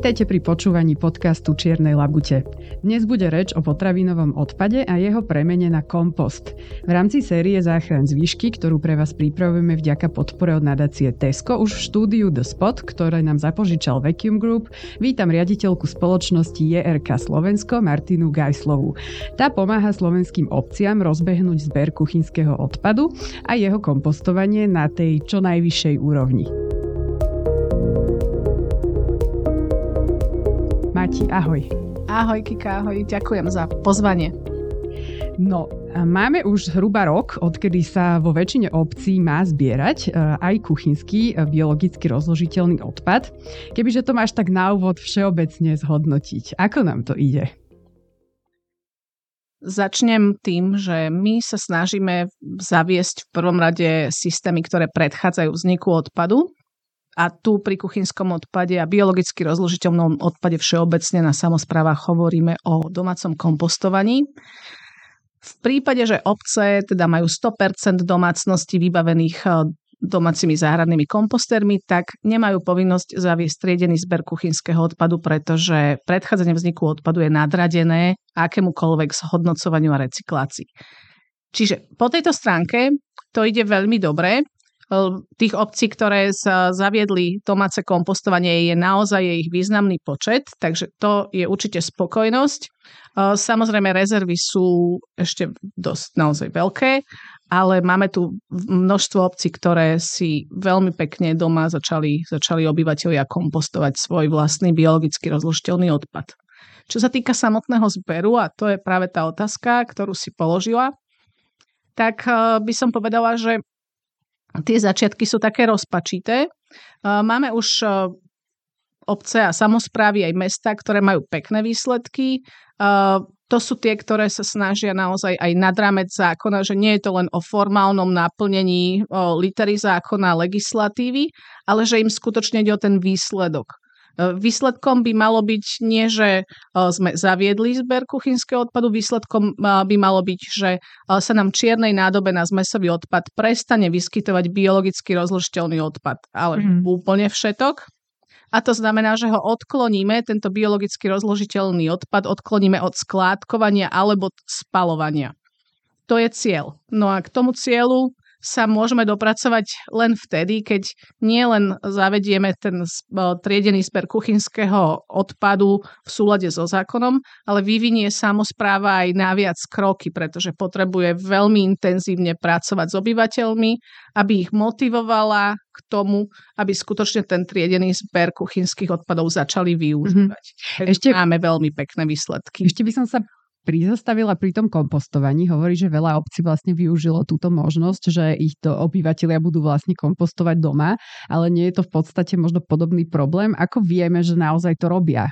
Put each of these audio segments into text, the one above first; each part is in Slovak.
Vítajte pri počúvaní podcastu Čiernej labute. Dnes bude reč o potravinovom odpade a jeho premene na kompost. V rámci série Záchran z výšky, ktorú pre vás pripravujeme vďaka podpore od nadácie Tesco, už v štúdiu The Spot, ktoré nám zapožičal Vacuum Group, vítam riaditeľku spoločnosti JRK Slovensko Martinu Gajslovu. Tá pomáha slovenským obciam rozbehnúť zber kuchynského odpadu a jeho kompostovanie na tej čo najvyššej úrovni. Mati, ahoj. Ahoj Kika, ahoj, ďakujem za pozvanie. No, máme už zhruba rok, odkedy sa vo väčšine obcí má zbierať e, aj kuchynský e, biologicky rozložiteľný odpad. Kebyže to máš tak na úvod všeobecne zhodnotiť, ako nám to ide? Začnem tým, že my sa snažíme zaviesť v prvom rade systémy, ktoré predchádzajú vzniku odpadu a tu pri kuchynskom odpade a biologicky rozložiteľnom odpade všeobecne na samozprávach hovoríme o domácom kompostovaní. V prípade, že obce teda majú 100% domácnosti vybavených e, domácimi záhradnými kompostermi, tak nemajú povinnosť zaviesť triedený zber kuchynského odpadu, pretože predchádzanie vzniku odpadu je nadradené akémukoľvek zhodnocovaniu a recyklácii. Čiže po tejto stránke to ide veľmi dobre tých obcí, ktoré sa zaviedli domáce kompostovanie, je naozaj ich významný počet, takže to je určite spokojnosť. Samozrejme, rezervy sú ešte dosť naozaj veľké, ale máme tu množstvo obcí, ktoré si veľmi pekne doma začali, začali obyvateľia kompostovať svoj vlastný biologicky rozložiteľný odpad. Čo sa týka samotného zberu, a to je práve tá otázka, ktorú si položila, tak by som povedala, že tie začiatky sú také rozpačité. Máme už obce a samozprávy aj mesta, ktoré majú pekné výsledky. To sú tie, ktoré sa snažia naozaj aj nad rámec zákona, že nie je to len o formálnom naplnení litery zákona legislatívy, ale že im skutočne ide o ten výsledok. E, výsledkom by malo byť nie, že e, sme zaviedli zber kuchynského odpadu, výsledkom e, by malo byť, že sa nám čiernej nádobe na zmesový odpad prestane vyskytovať biologicky rozložiteľný odpad, ale mm. úplne všetok. A to znamená, že ho odkloníme, tento biologicky rozložiteľný odpad odkloníme od skládkovania alebo spalovania. To je cieľ. No a k tomu cieľu sa môžeme dopracovať len vtedy, keď nie len zavedieme ten triedený zber kuchynského odpadu v súlade so zákonom, ale vyvinie samozpráva aj naviac kroky, pretože potrebuje veľmi intenzívne pracovať s obyvateľmi, aby ich motivovala k tomu, aby skutočne ten triedený zber kuchynských odpadov začali využívať. Mm-hmm. Ešte máme veľmi pekné výsledky. Ešte by som sa prizastavila pri tom kompostovaní. Hovorí, že veľa obcí vlastne využilo túto možnosť, že ich to obyvateľia budú vlastne kompostovať doma, ale nie je to v podstate možno podobný problém. Ako vieme, že naozaj to robia?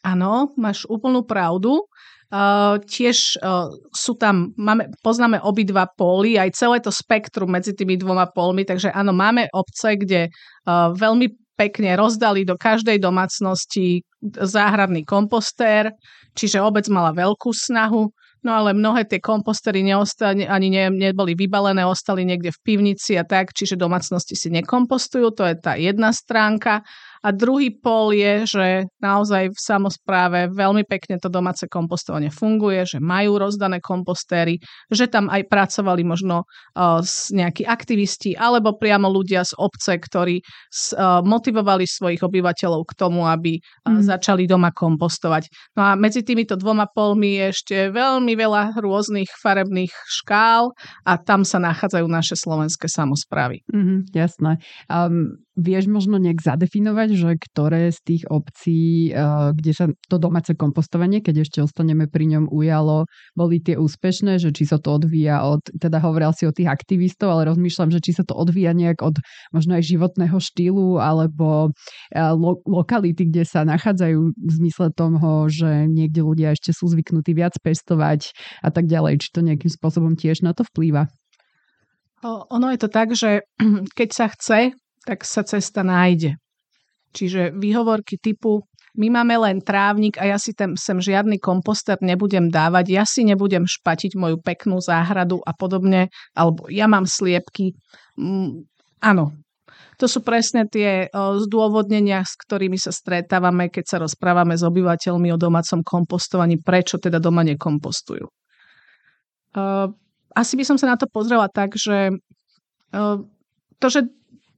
Áno, máš úplnú pravdu. Uh, tiež uh, sú tam, máme, poznáme obidva póly, aj celé to spektrum medzi tými dvoma pólmi, takže áno, máme obce, kde uh, veľmi pekne rozdali do každej domácnosti záhradný kompostér, čiže obec mala veľkú snahu, no ale mnohé tie kompostery neostali, ani ne, neboli vybalené, ostali niekde v pivnici a tak, čiže domácnosti si nekompostujú, to je tá jedna stránka. A druhý pol je, že naozaj v samozpráve veľmi pekne to domáce kompostovanie funguje, že majú rozdané kompostéry, že tam aj pracovali možno uh, nejakí aktivisti alebo priamo ľudia z obce, ktorí uh, motivovali svojich obyvateľov k tomu, aby uh, mm. začali doma kompostovať. No a medzi týmito dvoma polmi je ešte veľmi veľa rôznych farebných škál a tam sa nachádzajú naše slovenské samozprávy. Mm, jasné. Um, vieš možno nejak zadefinovať, že ktoré z tých obcí, uh, kde sa to domáce kompostovanie, keď ešte ostaneme pri ňom, ujalo, boli tie úspešné, že či sa to odvíja od, teda hovoril si o tých aktivistov, ale rozmýšľam, že či sa to odvíja nejak od možno aj životného štýlu alebo uh, lo- lokality, kde sa nachádzajú v zmysle toho, že niekde ľudia ešte sú zvyknutí viac pestovať a tak ďalej. Či to nejakým spôsobom tiež na to vplýva? Ono je to tak, že keď sa chce, tak sa cesta nájde. Čiže výhovorky typu my máme len trávnik a ja si tam sem žiadny komposter nebudem dávať, ja si nebudem špatiť moju peknú záhradu a podobne, alebo ja mám sliepky. Mm, áno, To sú presne tie zdôvodnenia, s ktorými sa stretávame, keď sa rozprávame s obyvateľmi o domácom kompostovaní, prečo teda doma nekompostujú. Asi by som sa na to pozrela tak, že to, že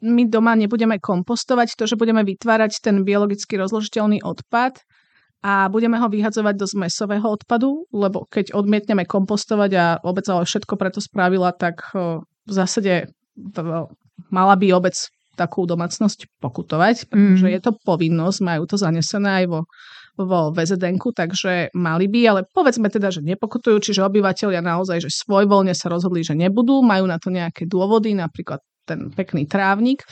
my doma nebudeme kompostovať, to, že budeme vytvárať ten biologicky rozložiteľný odpad a budeme ho vyhadzovať do zmesového odpadu, lebo keď odmietneme kompostovať a obec ale všetko preto spravila, tak v zásade mala by obec takú domácnosť pokutovať, pretože mm. je to povinnosť, majú to zanesené aj vo, vo vzdn takže mali by, ale povedzme teda, že nepokutujú, čiže obyvateľia naozaj, že svojvoľne sa rozhodli, že nebudú, majú na to nejaké dôvody, napríklad ten pekný trávnik.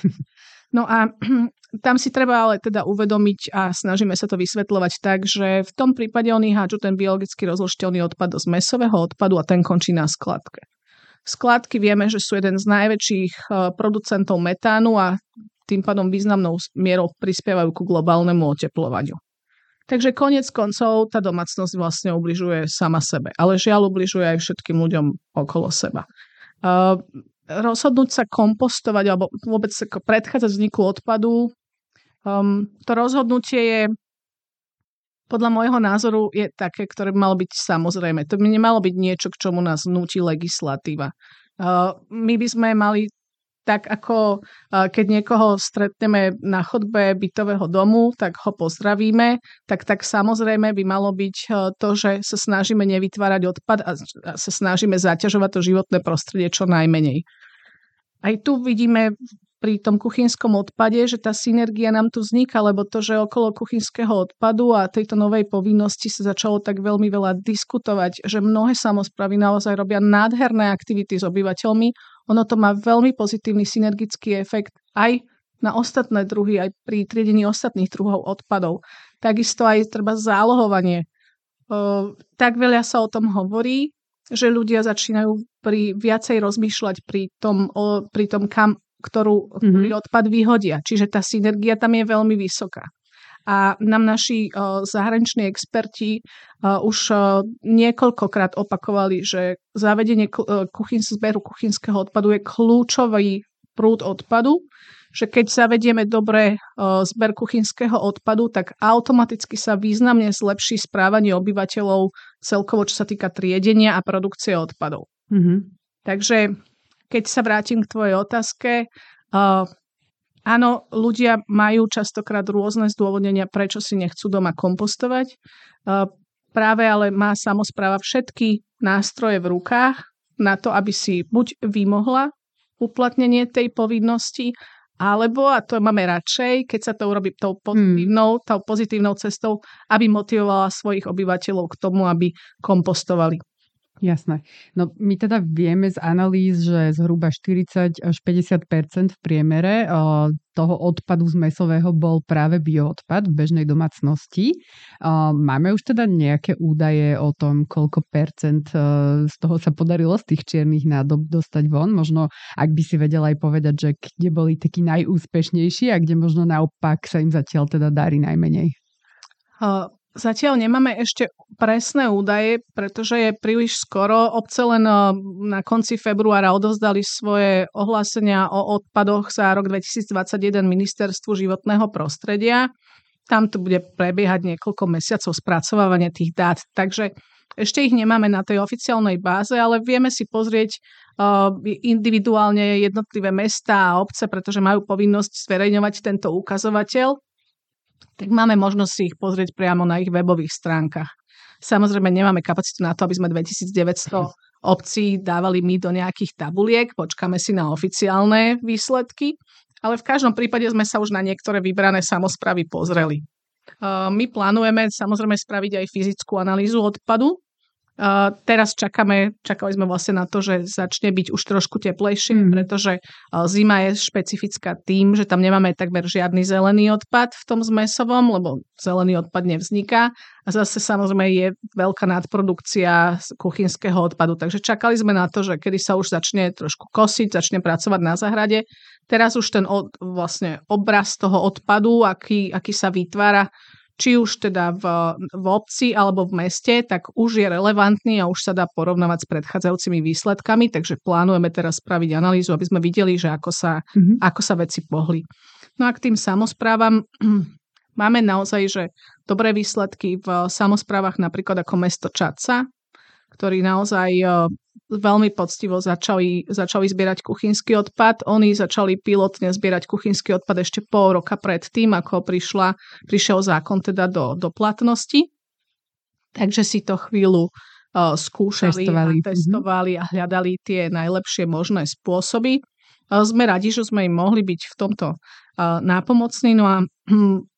No a tam si treba ale teda uvedomiť a snažíme sa to vysvetľovať tak, že v tom prípade oni hádžu ten biologicky rozložiteľný odpad do zmesového odpadu a ten končí na skladke. Skladky vieme, že sú jeden z najväčších e, producentov metánu a tým pádom významnou mierou prispievajú ku globálnemu oteplovaniu. Takže konec koncov tá domácnosť vlastne ubližuje sama sebe, ale žiaľ ubližuje aj všetkým ľuďom okolo seba. Rozhodnúť sa kompostovať alebo vôbec predchádzať vzniku odpadu, um, to rozhodnutie je podľa môjho názoru je také, ktoré by malo byť samozrejme. To by nemalo byť niečo, k čomu nás nutí legislatíva. Uh, my by sme mali tak ako uh, keď niekoho stretneme na chodbe bytového domu, tak ho pozdravíme, tak, tak samozrejme by malo byť uh, to, že sa snažíme nevytvárať odpad a sa snažíme zaťažovať to životné prostredie čo najmenej. Aj tu vidíme pri tom kuchynskom odpade, že tá synergia nám tu vzniká, lebo to, že okolo kuchynského odpadu a tejto novej povinnosti sa začalo tak veľmi veľa diskutovať, že mnohé samozpravy naozaj robia nádherné aktivity s obyvateľmi, ono to má veľmi pozitívny synergický efekt aj na ostatné druhy, aj pri triedení ostatných druhov odpadov. Takisto aj treba zálohovanie. tak veľa sa o tom hovorí, že ľudia začínajú pri viacej rozmýšľať pri tom, o, pri tom kam ktorú, mm-hmm. odpad vyhodia. Čiže tá synergia tam je veľmi vysoká. A nám naši uh, zahraniční experti uh, už uh, niekoľkokrát opakovali, že zavedenie uh, kuchyn, zberu kuchynského odpadu je kľúčový prúd odpadu, že keď zavedieme dobre zber kuchynského odpadu, tak automaticky sa významne zlepší správanie obyvateľov celkovo, čo sa týka triedenia a produkcie odpadov. Mm-hmm. Takže keď sa vrátim k tvojej otázke, uh, áno, ľudia majú častokrát rôzne zdôvodnenia, prečo si nechcú doma kompostovať. Uh, práve ale má samozpráva všetky nástroje v rukách na to, aby si buď vymohla uplatnenie tej povinnosti, alebo, a to máme radšej, keď sa to urobí tou hmm. pozitívnou, tou pozitívnou cestou, aby motivovala svojich obyvateľov k tomu, aby kompostovali. Jasné. No my teda vieme z analýz, že zhruba 40 až 50% v priemere toho odpadu z mesového bol práve bioodpad v bežnej domácnosti. Máme už teda nejaké údaje o tom, koľko percent z toho sa podarilo z tých čiernych nádob dostať von? Možno, ak by si vedela aj povedať, že kde boli takí najúspešnejší a kde možno naopak sa im zatiaľ teda darí najmenej. Zatiaľ nemáme ešte presné údaje, pretože je príliš skoro. Obce len eh, na konci februára odovzdali svoje ohlásenia o odpadoch za rok 2021 Ministerstvu životného prostredia. Tam to bude prebiehať niekoľko mesiacov spracovávania tých dát. Takže ešte ich nemáme na tej oficiálnej báze, ale vieme si pozrieť uh, individuálne jednotlivé mesta a obce, pretože majú povinnosť zverejňovať tento ukazovateľ tak máme možnosť si ich pozrieť priamo na ich webových stránkach. Samozrejme nemáme kapacitu na to, aby sme 2900 obcí dávali my do nejakých tabuliek, počkáme si na oficiálne výsledky, ale v každom prípade sme sa už na niektoré vybrané samozpravy pozreli. My plánujeme samozrejme spraviť aj fyzickú analýzu odpadu, Uh, teraz čakáme, čakali sme vlastne na to, že začne byť už trošku teplejšie, mm. pretože uh, zima je špecifická tým, že tam nemáme takmer žiadny zelený odpad v tom zmesovom, lebo zelený odpad nevzniká. A zase samozrejme je veľká nadprodukcia kuchynského odpadu. Takže čakali sme na to, že kedy sa už začne trošku kosiť, začne pracovať na zahrade. Teraz už ten od, vlastne obraz toho odpadu, aký, aký sa vytvára, či už teda v, v obci alebo v meste, tak už je relevantný a už sa dá porovnávať s predchádzajúcimi výsledkami, takže plánujeme teraz spraviť analýzu, aby sme videli, že ako sa, mm-hmm. ako sa veci pohli. No a k tým samozprávam máme naozaj, že dobré výsledky v samozprávach napríklad ako mesto Čaca, ktorý naozaj e, veľmi poctivo začali, začali zbierať kuchynský odpad. Oni začali pilotne zbierať kuchynský odpad ešte pol roka pred tým, ako prišla, prišiel zákon teda do, do platnosti. Takže si to chvíľu uh, skúšali testovali. a testovali a hľadali tie najlepšie možné spôsoby. Uh, sme radi, že sme im mohli byť v tomto uh, nápomocní. No a hm,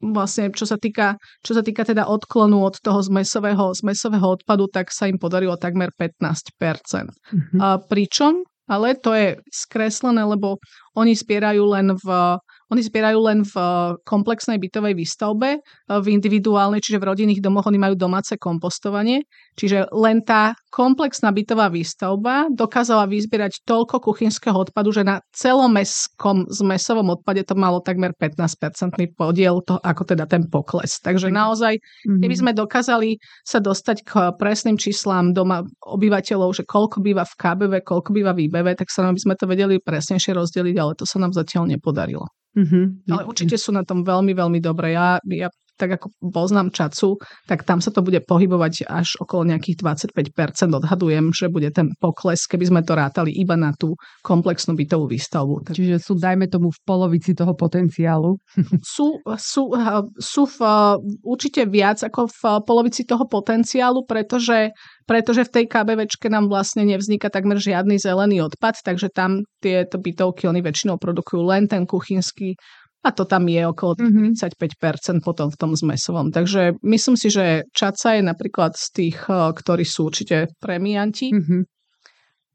vlastne čo sa týka, čo sa týka teda odklonu od toho zmesového, zmesového odpadu, tak sa im podarilo takmer 15%. Mm-hmm. A pričom ale to je skreslené, lebo oni zbierajú len v oni zbierajú len v eh, komplexnej bytovej výstavbe, eh, v individuálnej, čiže v rodinných domoch oni majú domáce kompostovanie. Čiže len tá komplexná bytová výstavba dokázala vyzbierať toľko kuchynského odpadu, že na celomestskom zmesovom odpade to malo takmer 15-percentný podiel, to, ako teda ten pokles. Takže naozaj, keby mhm. sme dokázali sa dostať k presným číslám doma obyvateľov, že koľko býva v KBV, koľko býva v IBV, tak sa nám by sme to vedeli presnejšie rozdeliť, ale to sa nám zatiaľ nepodarilo. Mm-hmm. Ale určite sú na tom veľmi, veľmi dobre. Ja, ja tak ako poznám čacu, tak tam sa to bude pohybovať až okolo nejakých 25%. Odhadujem, že bude ten pokles, keby sme to rátali iba na tú komplexnú bytovú výstavbu. Čiže sú, dajme tomu, v polovici toho potenciálu? Sú, sú, sú v, určite viac ako v polovici toho potenciálu, pretože pretože v tej KBVčke nám vlastne nevzniká takmer žiadny zelený odpad, takže tam tieto bytovky, oni väčšinou produkujú len ten kuchynský a to tam je okolo mm-hmm. 35% potom v tom zmesovom. Takže myslím si, že čaca je napríklad z tých, eh, ktorí sú určite premianti. Mm-hmm.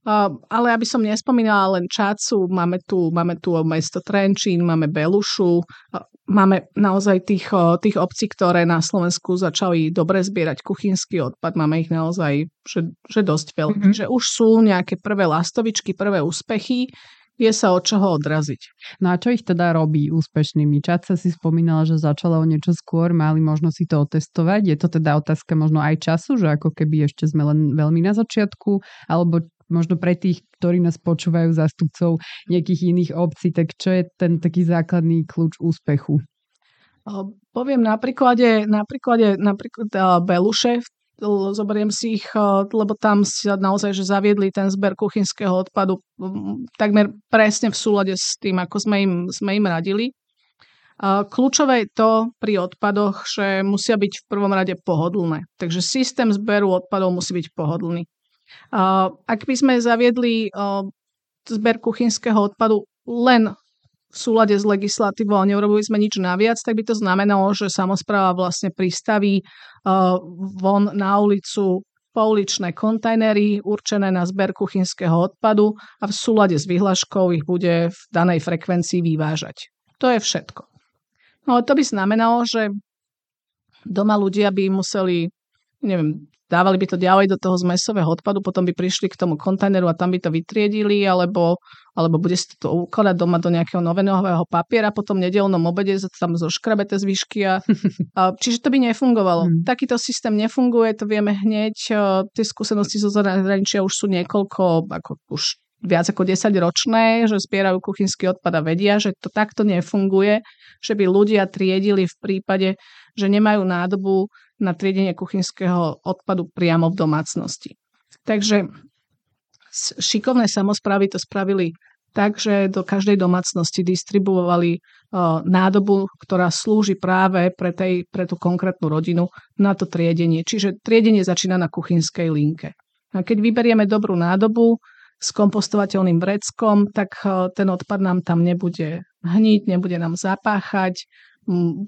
Uh, ale aby som nespomínala len Čacu, máme tu, máme tu mesto Trenčín, máme Belušu, uh, máme naozaj tých, uh, tých obcí, ktoré na Slovensku začali dobre zbierať kuchynský odpad, máme ich naozaj že, že dosť veľa. Mm-hmm. Že už sú nejaké prvé lastovičky, prvé úspechy, je sa od čoho odraziť. No a čo ich teda robí úspešnými? Čaca si spomínala, že začala o niečo skôr, mali možno si to otestovať. Je to teda otázka možno aj času, že ako keby ešte sme len veľmi na začiatku, alebo možno pre tých, ktorí nás počúvajú zástupcov nejakých iných obcí, tak čo je ten taký základný kľúč úspechu? O, poviem na príklade, na príklade napríklad Beluše, zoberiem si ich, eh, lebo tam si naozaj že zaviedli ten zber kuchynského odpadu takmer presne v súlade s tým, ako sme im, sme im radili. Kľúčové je to pri odpadoch, že musia byť v prvom rade pohodlné. Takže systém zberu odpadov musí byť pohodlný. Ak by sme zaviedli zber kuchynského odpadu len v súlade s legislatívou a neurobili sme nič naviac, tak by to znamenalo, že samozpráva vlastne pristaví uh, von na ulicu pouličné kontajnery určené na zber kuchynského odpadu a v súlade s vyhláškou ich bude v danej frekvencii vyvážať. To je všetko. No to by znamenalo, že doma ľudia by museli, neviem, dávali by to ďalej do toho zmesového odpadu, potom by prišli k tomu kontajneru a tam by to vytriedili, alebo, alebo bude sa to ukladať doma do nejakého novenového papiera, potom nedelnom obede sa tam zoškrabete zvyšky. A, a, čiže to by nefungovalo. Hmm. Takýto systém nefunguje, to vieme hneď. Tie skúsenosti zo zahraničia už sú niekoľko, ako už viac ako 10 ročné, že zbierajú kuchynský odpad a vedia, že to takto nefunguje, že by ľudia triedili v prípade, že nemajú nádobu na triedenie kuchynského odpadu priamo v domácnosti. Takže šikovné samozprávy to spravili tak, že do každej domácnosti distribuovali nádobu, ktorá slúži práve pre, tej, pre tú konkrétnu rodinu na to triedenie. Čiže triedenie začína na kuchynskej linke. A keď vyberieme dobrú nádobu s kompostovateľným vreckom, tak uh, ten odpad nám tam nebude hniť, nebude nám zapáchať,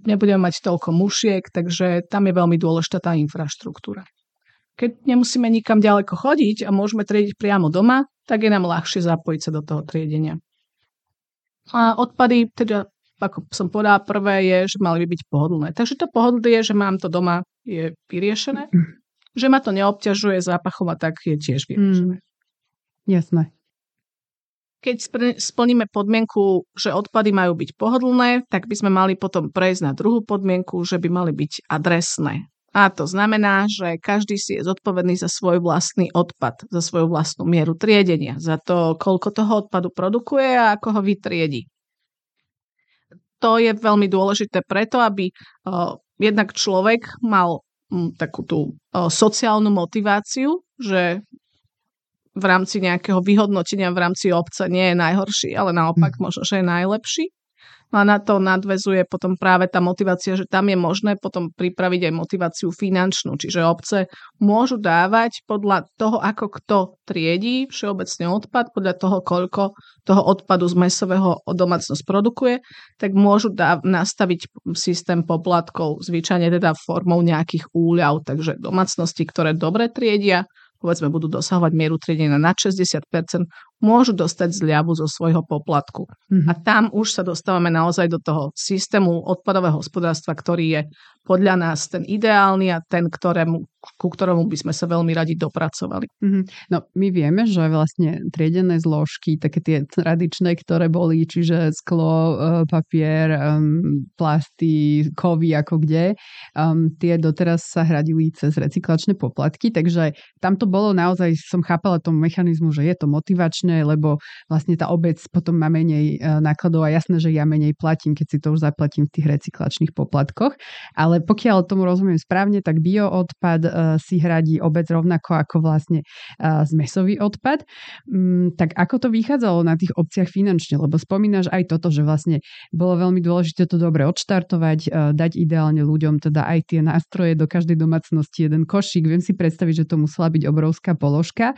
nebudeme mať toľko mušiek, takže tam je veľmi dôležitá tá infraštruktúra. Keď nemusíme nikam ďaleko chodiť a môžeme triediť priamo doma, tak je nám ľahšie zapojiť sa do toho triedenia. A odpady, teda ako som povedala, prvé je, že mali by byť pohodlné. Takže to pohodlie, že mám to doma, je vyriešené. Že ma to neobťažuje zápachom a tak je tiež vyriešené. Mm, jasné. keď splníme podmienku, že odpady majú byť pohodlné, tak by sme mali potom prejsť na druhú podmienku, že by mali byť adresné. A to znamená, že každý si je zodpovedný za svoj vlastný odpad, za svoju vlastnú mieru triedenia, za to, koľko toho odpadu produkuje a ako ho vytriedi. To je veľmi dôležité preto, aby uh, jednak človek mal um, takú tú uh, sociálnu motiváciu, že v rámci nejakého vyhodnotenia v rámci obce nie je najhorší, ale naopak hm. možno, že je najlepší. No a na to nadvezuje potom práve tá motivácia, že tam je možné potom pripraviť aj motiváciu finančnú. Čiže obce môžu dávať podľa toho, ako kto triedí všeobecne odpad, podľa toho, koľko toho odpadu z mesového domácnosť produkuje, tak môžu dáv- nastaviť systém poplatkov, zvyčajne teda formou nejakých úľav. Takže domácnosti, ktoré dobre triedia, povedzme budú dosahovať mieru triedenia na 60%, môžu dostať zľavu zo svojho poplatku. Mm-hmm. A tam už sa dostávame naozaj do toho systému odpadového hospodárstva, ktorý je podľa nás ten ideálny a ten, ktorému, ku ktorému by sme sa veľmi radi dopracovali. Mm-hmm. No my vieme, že vlastne triedené zložky, také tie tradičné, ktoré boli, čiže sklo, e, papier, um, plasty, kovy ako kde, um, tie doteraz sa hradili cez recyklačné poplatky, takže tam to bolo naozaj, som chápala tomu mechanizmu, že je to motivačné, lebo vlastne tá obec potom má menej uh, nákladov a jasné, že ja menej platím, keď si to už zaplatím v tých recyklačných poplatkoch, ale pokiaľ tomu rozumiem správne, tak bioodpad uh, si hradí obec rovnako ako vlastne uh, zmesový odpad. Um, tak ako to vychádzalo na tých obciach finančne? Lebo spomínaš aj toto, že vlastne bolo veľmi dôležité to dobre odštartovať, dať ideálne ľuďom teda aj tie nástroje do každej domácnosti, jeden košík. Viem si predstaviť, že to musela byť obrovská položka.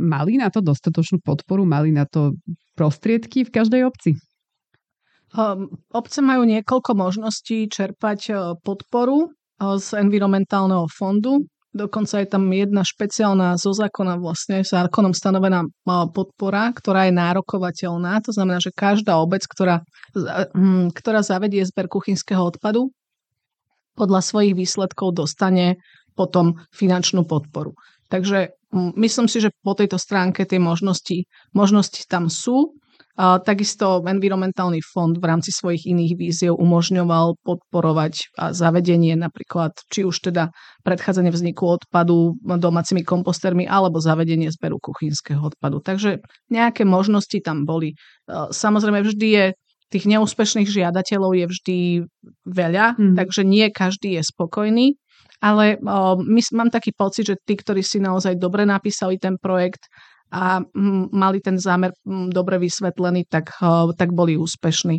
Mali na to dostatočnú podporu? Mali na to prostriedky v každej obci? Ehm, obce majú niekoľko možností čerpať e, podporu e, z environmentálneho fondu. Dokonca je tam jedna špeciálna zo zákona, vlastne zákonom stanovená e, podpora, ktorá je nárokovateľná. To znamená, že každá obec, ktorá, hm, ktorá zavedie zber kuchynského odpadu, podľa svojich výsledkov dostane potom finančnú podporu. Takže myslím si, že po tejto stránke tie možnosti, možnosti tam sú. A takisto environmentálny fond v rámci svojich iných víziev umožňoval podporovať zavedenie napríklad, či už teda predchádzanie vzniku odpadu domácimi kompostermi alebo zavedenie zberu kuchynského odpadu. Takže nejaké možnosti tam boli. Samozrejme vždy je tých neúspešných žiadateľov je vždy veľa, mm. takže nie každý je spokojný. Ale o, my, mám taký pocit, že tí, ktorí si naozaj dobre napísali ten projekt, a mali ten zámer dobre vysvetlený, tak, tak boli úspešní.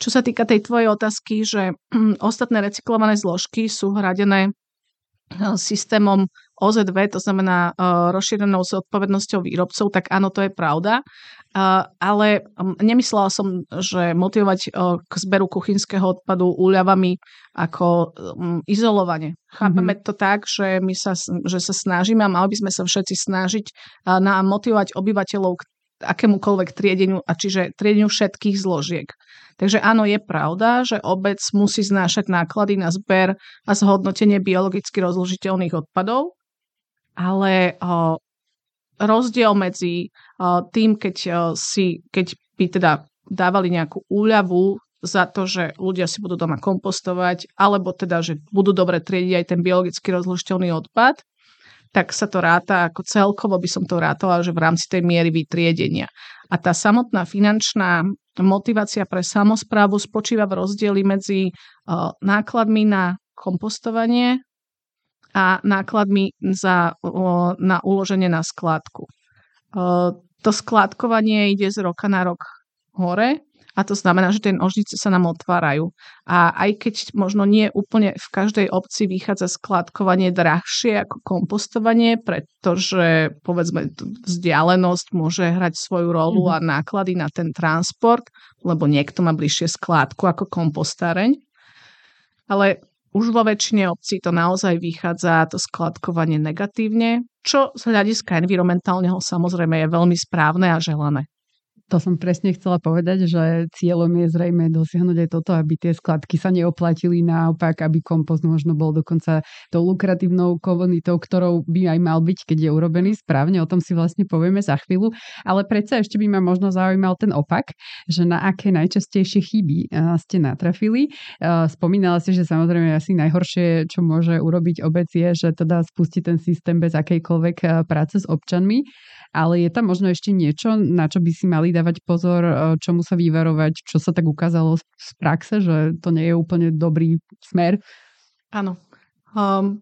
Čo sa týka tej tvojej otázky, že ostatné recyklované zložky sú hradené systémom OZV, to znamená rozšírenou zodpovednosťou výrobcov, tak áno, to je pravda. Ale nemyslela som, že motivovať k zberu kuchynského odpadu úľavami ako izolovanie. Chápeme mm-hmm. to tak, že my sa, že sa snažíme a mali by sme sa všetci snažiť na motivovať obyvateľov k akémukoľvek triedeniu, a čiže triedeniu všetkých zložiek. Takže áno, je pravda, že obec musí znášať náklady na zber a zhodnotenie biologicky rozložiteľných odpadov, ale o, rozdiel medzi o, tým, keď, o, si, keď by teda dávali nejakú úľavu za to, že ľudia si budú doma kompostovať, alebo teda, že budú dobre triediť aj ten biologicky rozložiteľný odpad, tak sa to ráta ako celkovo by som to rátala, že v rámci tej miery vytriedenia. A tá samotná finančná motivácia pre samozprávu spočíva v rozdieli medzi uh, nákladmi na kompostovanie a nákladmi za, na uloženie na skládku. To skládkovanie ide z roka na rok hore a to znamená, že tie nožnice sa nám otvárajú. A aj keď možno nie úplne v každej obci vychádza skladkovanie drahšie ako kompostovanie, pretože povedzme vzdialenosť môže hrať svoju rolu mm-hmm. a náklady na ten transport, lebo niekto má bližšie skládku ako kompostáreň. Ale už vo väčšine obcí to naozaj vychádza to skladkovanie negatívne, čo z hľadiska environmentálneho samozrejme je veľmi správne a želané. To som presne chcela povedať, že cieľom je zrejme dosiahnuť aj toto, aby tie skladky sa neoplatili, naopak, aby kompost možno bol dokonca tou lukratívnou komunitou, ktorou by aj mal byť, keď je urobený správne. O tom si vlastne povieme za chvíľu. Ale predsa ešte by ma možno zaujímal ten opak, že na aké najčastejšie chyby ste natrafili. Spomínala si, že samozrejme asi najhoršie, čo môže urobiť obec je, že teda spustí ten systém bez akejkoľvek práce s občanmi ale je tam možno ešte niečo, na čo by si mali dávať pozor, e, čomu sa vyvarovať, čo sa tak ukázalo z praxe, že to nie je úplne dobrý smer? Áno. Um,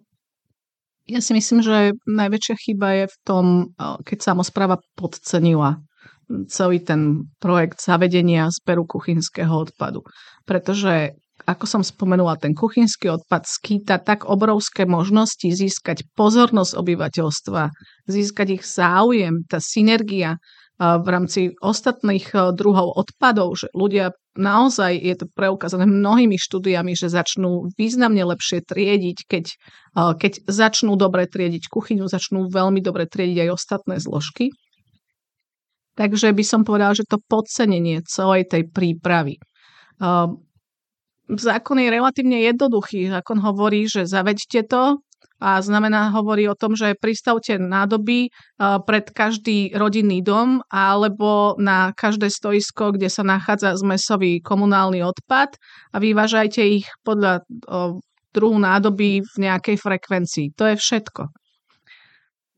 ja si myslím, že najväčšia chyba je v tom, e, keď samozpráva podcenila celý ten projekt zavedenia zberu kuchynského odpadu. Pretože ako som spomenula, ten kuchynský odpad skýta tak obrovské možnosti získať pozornosť obyvateľstva, získať ich záujem, tá synergia v rámci ostatných druhov odpadov, že ľudia naozaj, je to preukázané mnohými štúdiami, že začnú významne lepšie triediť, keď, keď začnú dobre triediť kuchyňu, začnú veľmi dobre triediť aj ostatné zložky. Takže by som povedala, že to podcenenie celej tej prípravy zákon je relatívne jednoduchý. Zákon hovorí, že zaveďte to a znamená, hovorí o tom, že pristavte nádoby pred každý rodinný dom alebo na každé stoisko, kde sa nachádza zmesový komunálny odpad a vyvážajte ich podľa druhu nádoby v nejakej frekvencii. To je všetko.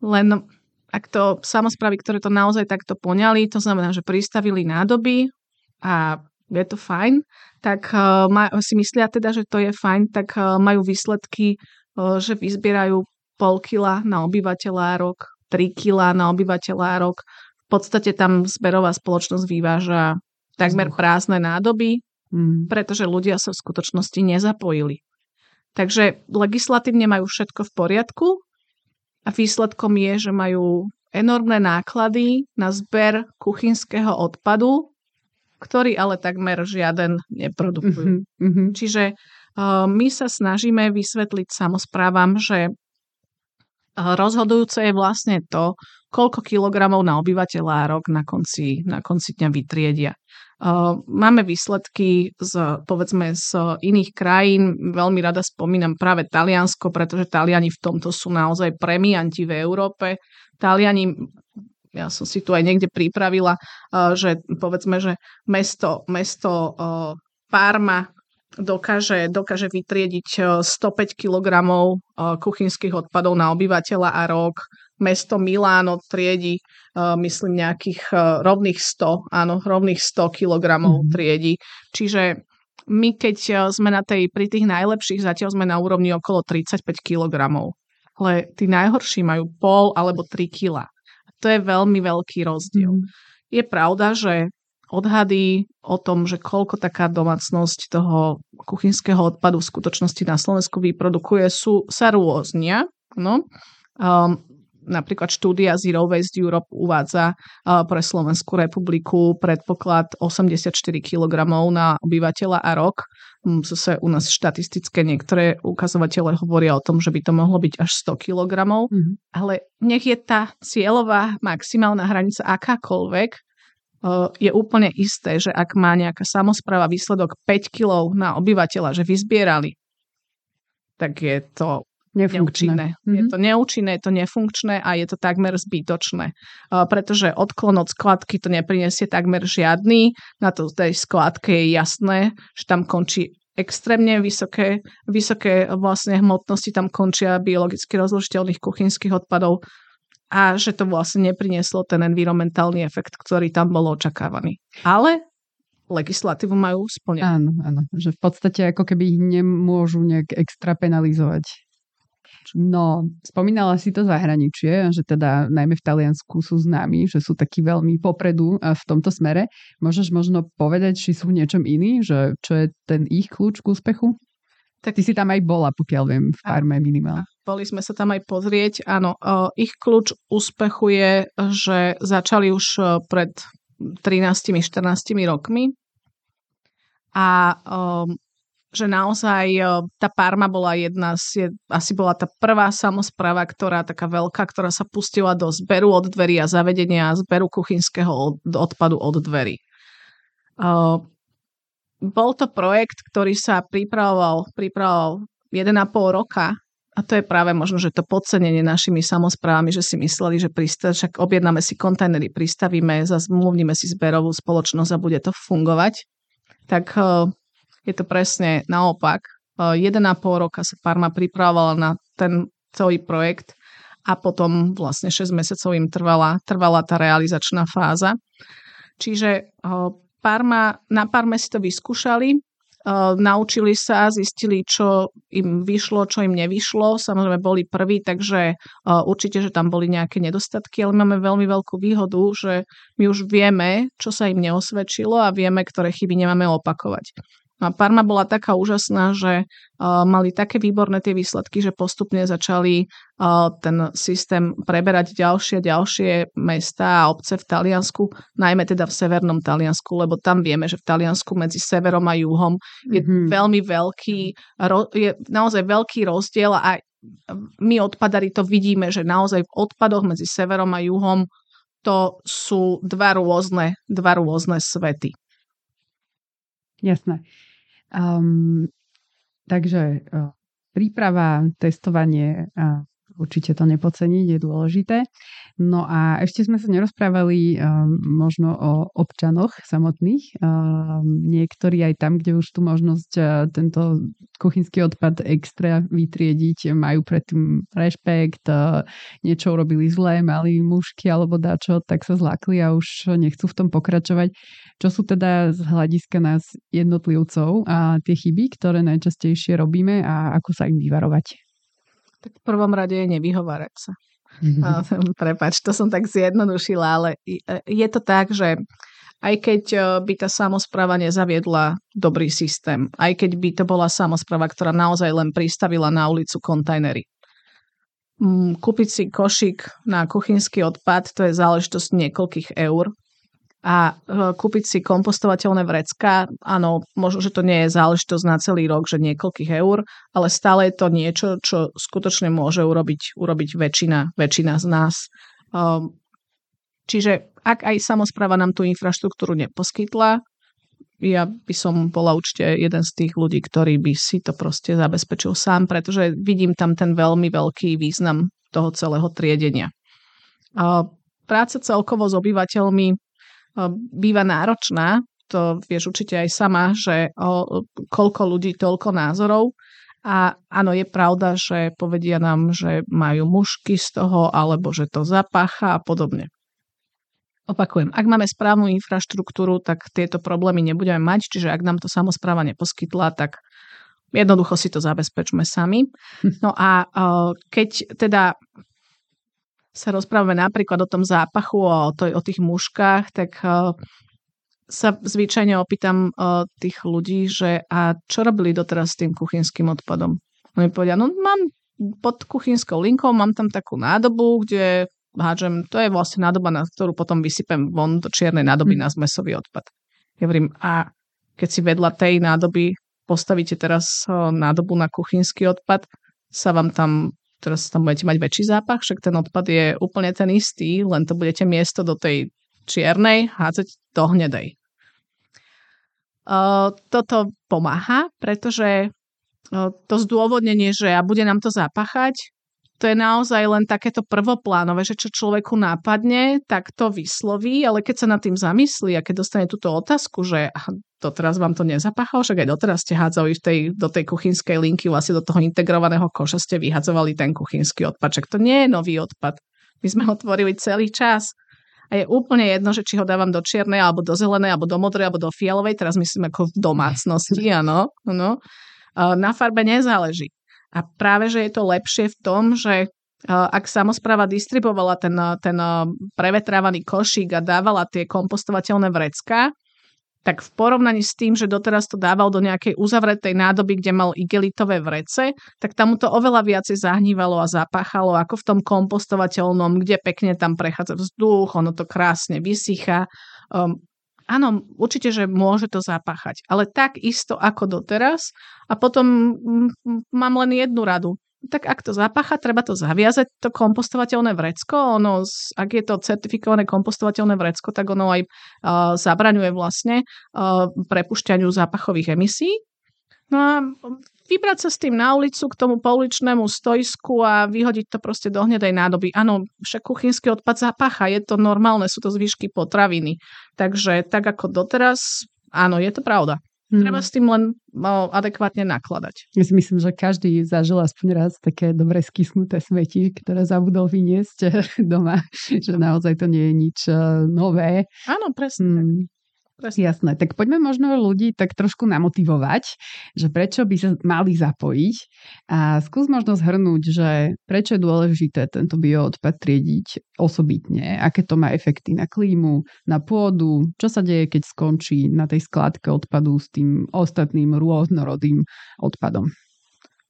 Len ak to samozpravy, ktoré to naozaj takto poňali, to znamená, že pristavili nádoby a je to fajn, tak uh, si myslia teda, že to je fajn, tak uh, majú výsledky, že vyzbierajú pol kila na obyvateľa rok, 3 kila na obyvateľa rok. V podstate tam zberová spoločnosť vyváža takmer prázdne nádoby, mm. pretože ľudia sa v skutočnosti nezapojili. Takže legislatívne majú všetko v poriadku a výsledkom je, že majú enormné náklady na zber kuchynského odpadu, ktorý ale takmer žiaden neprodukujú. Mm-hmm. Čiže my sa snažíme vysvetliť samozprávam, že uh, rozhodujúce je vlastne to, koľko kilogramov na obyvateľa rok na konci, na konci dňa vytriedia. Uh, máme výsledky z, povedzme, z iných krajín. Veľmi rada spomínam práve Taliansko, pretože Taliani v tomto sú naozaj premianti v Európe. Taliani ja som si tu aj niekde pripravila, eh, že povedzme, že mesto, mesto eh, Parma dokáže, dokáže vytriediť 105 eh, kg kuchynských odpadov na obyvateľa a rok. Mesto Miláno triedi, myslím, nejakých rovných 100, áno, rovných 100 kg mm. triedi. Čiže my, keď sme na tej, pri tých najlepších, zatiaľ sme na úrovni okolo 35 kg. Ale tí najhorší majú pol alebo 3 kg. To je veľmi veľký rozdiel. Mm. Je pravda, že odhady o tom, že koľko taká domácnosť toho kuchynského odpadu v skutočnosti na Slovensku vyprodukuje, sú, sa rôznia. No. Um, napríklad štúdia Zero Waste Europe uvádza uh, pre Slovenskú republiku predpoklad 84 kg na obyvateľa a rok. Um, zase u nás štatistické niektoré ukazovatele hovoria o tom, že by to mohlo byť až 100 kg, mm-hmm. ale nech je tá cieľová maximálna hranica akákoľvek, je úplne isté, že ak má nejaká samozpráva výsledok 5 kg na obyvateľa, že vyzbierali, tak je to neúčinné. Mm-hmm. Je mhm. to neúčinné, je to nefunkčné a je to takmer zbytočné. Uh, pretože odklon od skladky to neprinesie takmer žiadny. Na to tej skladke je jasné, že tam končí extrémne vysoké, vysoké vlastne hmotnosti, tam končia biologicky rozložiteľných kuchynských odpadov a že to vlastne neprinieslo ten environmentálny efekt, ktorý tam bol očakávaný. Ale legislatívu majú splňať. Áno, áno. Že v podstate ako keby ich nemôžu nejak extra penalizovať. No, spomínala si to zahraničie, že teda najmä v Taliansku sú známi, že sú takí veľmi popredu v tomto smere. Môžeš možno povedať, či sú v niečom iní, že čo je ten ich kľúč k úspechu? Tak ty si tam aj bola, pokiaľ viem, v farme minimálne. Boli sme sa tam aj pozrieť. Áno, ich kľúč úspechu je, že začali už pred 13-14 rokmi a um, že naozaj e, tá Parma bola jedna asi bola tá prvá samozpráva, ktorá taká veľká, ktorá sa pustila do zberu od dverí a zavedenia zberu kuchynského odpadu od dverí. Bol to projekt, ktorý sa pripravoval, pripravoval 1,5 roka a to je práve možno, že to podcenenie našimi samozprávami, že si mysleli, že pristav, však objednáme si kontajnery, pristavíme, zmluvníme si zberovú spoločnosť a bude to fungovať. Tak uh, je to presne naopak. 1,5 roka sa Parma pripravovala na ten celý projekt a potom vlastne 6 mesiacov im trvala, trvala tá realizačná fáza. Čiže Parma, na Parme si to vyskúšali, naučili sa, zistili, čo im vyšlo, čo im nevyšlo. Samozrejme boli prví, takže určite, že tam boli nejaké nedostatky, ale máme veľmi veľkú výhodu, že my už vieme, čo sa im neosvedčilo a vieme, ktoré chyby nemáme opakovať. A Parma bola taká úžasná, že uh, mali také výborné tie výsledky, že postupne začali uh, ten systém preberať ďalšie ďalšie mesta a obce v Taliansku, najmä teda v severnom Taliansku, lebo tam vieme, že v Taliansku medzi severom a juhom je mm-hmm. veľmi veľký, ro- je naozaj veľký rozdiel a my odpadari to vidíme, že naozaj v odpadoch medzi severom a juhom to sú dva rôzne, dva rôzne svety. Jasné. Um, takže uh, príprava, testovanie uh, určite to nepoceniť, je dôležité. No a ešte sme sa nerozprávali um, možno o občanoch samotných. Um, niektorí aj tam, kde už tú možnosť uh, tento kuchynský odpad extra vytriediť, majú predtým rešpekt, uh, niečo urobili zlé, mali mužky alebo dačo, tak sa zlákli a už nechcú v tom pokračovať. Čo sú teda z hľadiska nás jednotlivcov a tie chyby, ktoré najčastejšie robíme a ako sa im vyvarovať? Tak v prvom rade je nevyhovárať sa. Mm-hmm. Prepač, to som tak zjednodušila, ale je to tak, že aj keď e, by tá samozpráva nezaviedla dobrý systém, aj keď by to bola samozpráva, ktorá naozaj len pristavila na ulicu kontajnery. Mm, kúpiť si košík na kuchynský odpad, to je záležitosť niekoľkých eur a e, kúpiť si kompostovateľné vrecka, áno, možno, že to nie je záležitosť na celý rok, že niekoľkých eur, ale stále je to niečo, čo skutočne môže urobiť, urobiť väčšina, väčšina z nás. Um, čiže ak aj samozpráva nám tú infraštruktúru neposkytla, ja by som bola určite jeden z tých ľudí, ktorý by si to proste zabezpečil sám, pretože vidím tam ten veľmi veľký význam toho celého triedenia. Práca celkovo s obyvateľmi býva náročná, to vieš určite aj sama, že o, koľko ľudí, toľko názorov. A áno, je pravda, že povedia nám, že majú mušky z toho, alebo že to zapácha a podobne. Opakujem, ak máme správnu infraštruktúru, tak tieto problémy nebudeme mať, čiže ak nám to samozpráva neposkytla, tak jednoducho si to zabezpečme sami. No a keď teda sa rozprávame napríklad o tom zápachu a o, to, o tých muškách, tak uh, sa zvyčajne opýtam uh, tých ľudí, že a čo robili doteraz s tým kuchynským odpadom? Oni povedia, no mám pod kuchynskou linkou, mám tam takú nádobu, kde hádžem, to je vlastne nádoba, na ktorú potom vysypem von do čiernej nádoby mm. na zmesový odpad. Ja hovorím, a keď si vedľa tej nádoby postavíte teraz nádobu na kuchynský odpad, sa vám tam teraz tam budete mať väčší zápach, však ten odpad je úplne ten istý, len to budete miesto do tej čiernej hádzať do hnedej. Uh, toto pomáha, pretože to zdôvodnenie, že a bude nám to zapachať, to je naozaj len takéto prvoplánové, že čo človeku nápadne, tak to vysloví, ale keď sa nad tým zamyslí a keď dostane túto otázku, že doteraz vám to nezapachalo, však aj doteraz ste hádzali v tej, do tej kuchynskej linky, vlastne do toho integrovaného koša ste vyhadzovali ten kuchynský odpad. Čak to nie je nový odpad. My sme ho tvorili celý čas. A je úplne jedno, že či ho dávam do čiernej, alebo do zelenej, alebo do modrej, alebo do fialovej. Teraz myslím ako v domácnosti, áno. áno. Na farbe nezáleží. A práve, že je to lepšie v tom, že ak samozpráva distribuovala ten, ten prevetrávaný košík a dávala tie kompostovateľné vrecká, tak v porovnaní s tým, že doteraz to dával do nejakej uzavretej nádoby, kde mal igelitové vrece, tak tam mu to oveľa viacej zahnívalo a zapáchalo ako v tom kompostovateľnom, kde pekne tam prechádza vzduch, ono to krásne vysycha. Um, áno, určite, že môže to zapáchať, ale tak isto ako doteraz. A potom mám len jednu radu. Tak ak to zapácha, treba to zaviazať, to kompostovateľné vrecko. Ono, ak je to certifikované kompostovateľné vrecko, tak ono aj uh, zabraňuje vlastne uh, prepušťaniu zápachových emisí. No a vybrať sa s tým na ulicu k tomu pouličnému stojsku a vyhodiť to proste do hnedej nádoby. Áno, však kuchynský odpad zapácha, je to normálne, sú to zvyšky potraviny. Takže tak ako doteraz, áno, je to pravda. Hmm. Treba s tým len no, adekvátne nakladať. Ja si myslím, že každý zažil aspoň raz také dobre skysnuté smeti, ktoré zabudol vyniesť doma, že naozaj to nie je nič eh, nové. Áno, presne. Hmm. Jasné, tak poďme možno ľudí tak trošku namotivovať, že prečo by sa mali zapojiť. A skús možno zhrnúť, že prečo je dôležité tento bioodpad triediť osobitne, aké to má efekty na klímu, na pôdu, čo sa deje, keď skončí na tej skladke odpadu s tým ostatným rôznorodým odpadom.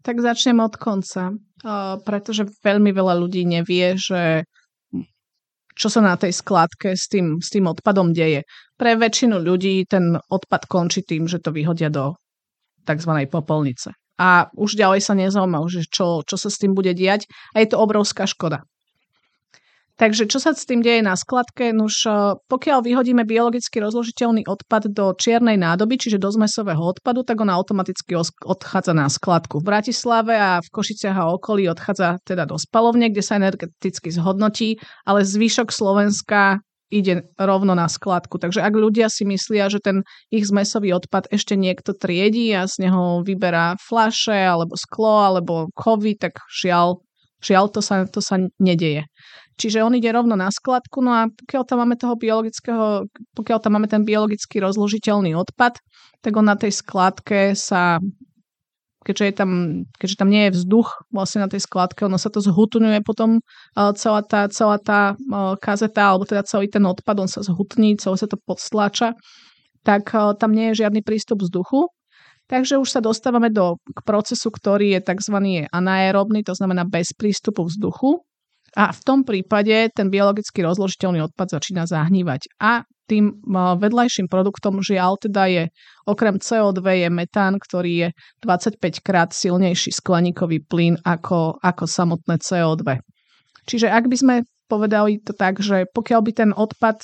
Tak začnem od konca, pretože veľmi veľa ľudí nevie, že čo sa na tej skladke s tým, s tým odpadom deje. Pre väčšinu ľudí ten odpad končí tým, že to vyhodia do tzv. popolnice. A už ďalej sa nezaujímajú, že čo, čo sa s tým bude diať. A je to obrovská škoda. Takže čo sa s tým deje na skladke? Nuž, e, pokiaľ vyhodíme biologicky rozložiteľný odpad do čiernej nádoby, čiže do zmesového odpadu, tak on automaticky odchádza na skladku. V Bratislave a v Košiciach a okolí odchádza teda do spalovne, kde sa energeticky zhodnotí, ale zvyšok Slovenska ide rovno na skladku. Takže ak ľudia si myslia, že ten ich zmesový odpad ešte niekto triedí a z neho vyberá flaše alebo sklo alebo kovy, tak žiaľ, žiaľ to sa, to sa nedeje. Čiže on ide rovno na skladku, no a pokiaľ tam máme toho biologického, pokiaľ tam máme ten biologicky rozložiteľný odpad, tak on na tej skladke sa keďže, je tam, keďže tam nie je vzduch vlastne na tej skladke, ono sa to zhutňuje potom celá tá, celá tá kazeta, alebo teda celý ten odpad, on sa zhutní, celé sa to podstláča, tak tam nie je žiadny prístup vzduchu. Takže už sa dostávame do, k procesu, ktorý je tzv. anaerobný, to znamená bez prístupu vzduchu. A v tom prípade ten biologicky rozložiteľný odpad začína zahnívať. A tým vedľajším produktom žiaľ teda je okrem CO2 je metán, ktorý je 25 krát silnejší skleníkový plyn ako, ako samotné CO2. Čiže ak by sme povedali to tak, že pokiaľ by ten odpad,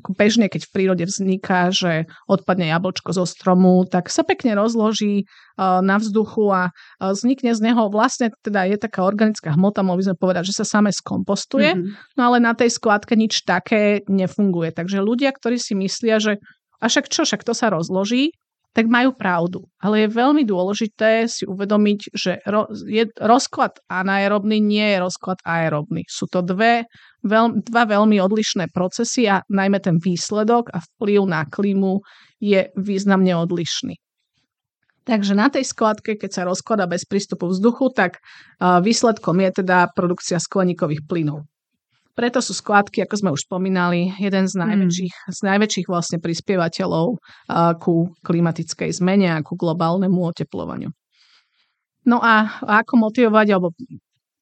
ako bežne, keď v prírode vzniká, že odpadne jablčko zo stromu, tak sa pekne rozloží uh, na vzduchu a uh, vznikne z neho vlastne, teda je taká organická hmota, mohli sme povedať, že sa same skompostuje, mm-hmm. no ale na tej skladke nič také nefunguje. Takže ľudia, ktorí si myslia, že a však čo, však to sa rozloží, tak majú pravdu. Ale je veľmi dôležité si uvedomiť, že ro, je, rozklad anaerobný nie je rozklad aerobný. Sú to dve, veľ, dva veľmi odlišné procesy a najmä ten výsledok a vplyv na klímu je významne odlišný. Takže na tej skladke, keď sa rozklada bez prístupu vzduchu, tak výsledkom je teda produkcia skleníkových plynov. Preto sú skladky, ako sme už spomínali, jeden z mm. najväčších, mm. z najväčších vlastne prispievateľov uh, ku klimatickej zmene a ku globálnemu oteplovaniu. No a, a ako motivovať, alebo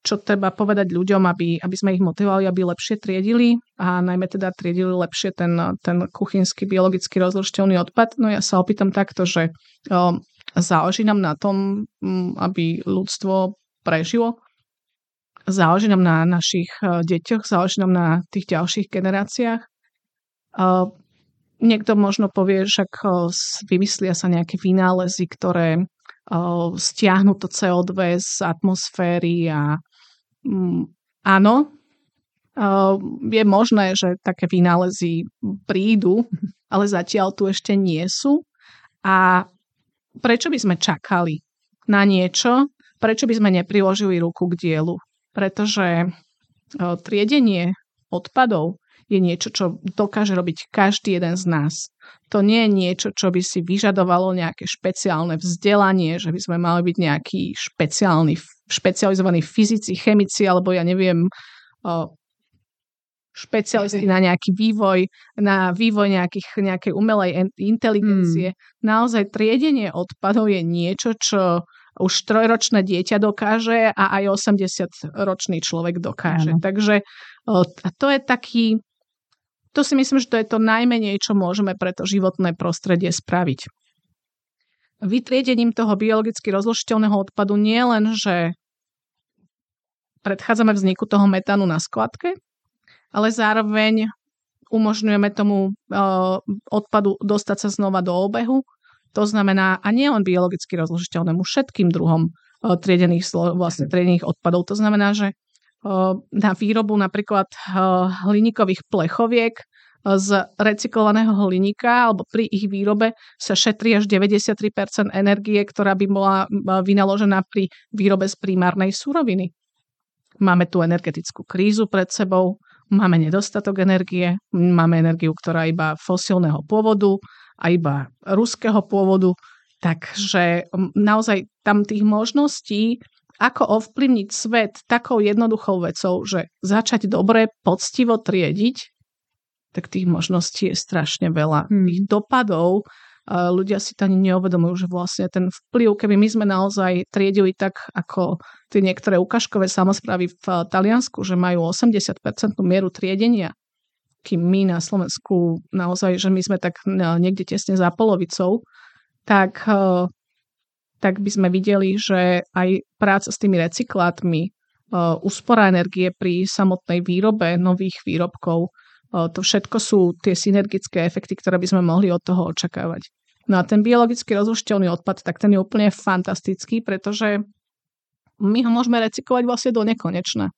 čo treba povedať ľuďom, aby, aby sme ich motivovali, aby lepšie triedili a najmä teda triedili lepšie ten, ten kuchynský biologicky rozložiteľný odpad. No ja sa opýtam takto, že o, záleží nám na tom, aby ľudstvo prežilo záleží na našich e, deťoch, záleží na tých ďalších generáciách. Niekto možno povie, že vymyslia sa nejaké vynálezy, ktoré stiahnu to CO2 z atmosféry a mm, áno, je možné, že také vynálezy prídu, ale zatiaľ tu ešte nie sú. A prečo by sme čakali na niečo, prečo by sme nepriložili ruku k dielu? Pretože triedenie odpadov je niečo, čo dokáže robiť každý jeden z nás. To nie je niečo, čo by si vyžadovalo nejaké špeciálne vzdelanie, že by sme mali byť nejaký špeciálny, špecializovaní fyzici, chemici, alebo ja neviem, špecialisti na nejaký vývoj, na vývoj nejakých, nejakej umelej inteligencie. Hmm. Naozaj triedenie odpadov je niečo, čo už trojročné dieťa dokáže a aj 80-ročný človek dokáže. Ano. Takže to je taký to si myslím, že to je to najmenej, čo môžeme pre to životné prostredie spraviť. Vytriedením toho biologicky rozložiteľného odpadu nie len, že predchádzame vzniku toho metánu na skladke, ale zároveň umožňujeme tomu uh, odpadu dostať sa znova do obehu. To znamená, a nie len biologicky rozložiteľnému, všetkým druhom uh, triedených, vlastne triedených odpadov. To znamená, že uh, na výrobu napríklad uh, hliníkových plechoviek z recyklovaného hliníka alebo pri ich výrobe sa šetrí až 93% energie, ktorá by bola vynaložená pri výrobe z primárnej suroviny. Máme tu energetickú krízu pred sebou, máme nedostatok energie, máme energiu, ktorá iba fosilného pôvodu a iba ruského pôvodu, takže naozaj tam tých možností, ako ovplyvniť svet takou jednoduchou vecou, že začať dobre, poctivo triediť, tak tých možností je strašne veľa. Hmm. Tých dopadov ľudia si to ani neuvedomujú, že vlastne ten vplyv, keby my sme naozaj triedili tak, ako tie niektoré ukážkové samozprávy v Taliansku, že majú 80% mieru triedenia, kým my na Slovensku naozaj, že my sme tak niekde tesne za polovicou, tak, e, tak by sme videli, že aj práca s tými recyklátmi, e, úspora energie pri samotnej výrobe nových výrobkov, to všetko sú tie synergické efekty, ktoré by sme mohli od toho očakávať. No a ten biologicky rozlušiteľný odpad, tak ten je úplne fantastický, pretože my ho môžeme recyklovať vlastne do nekonečna.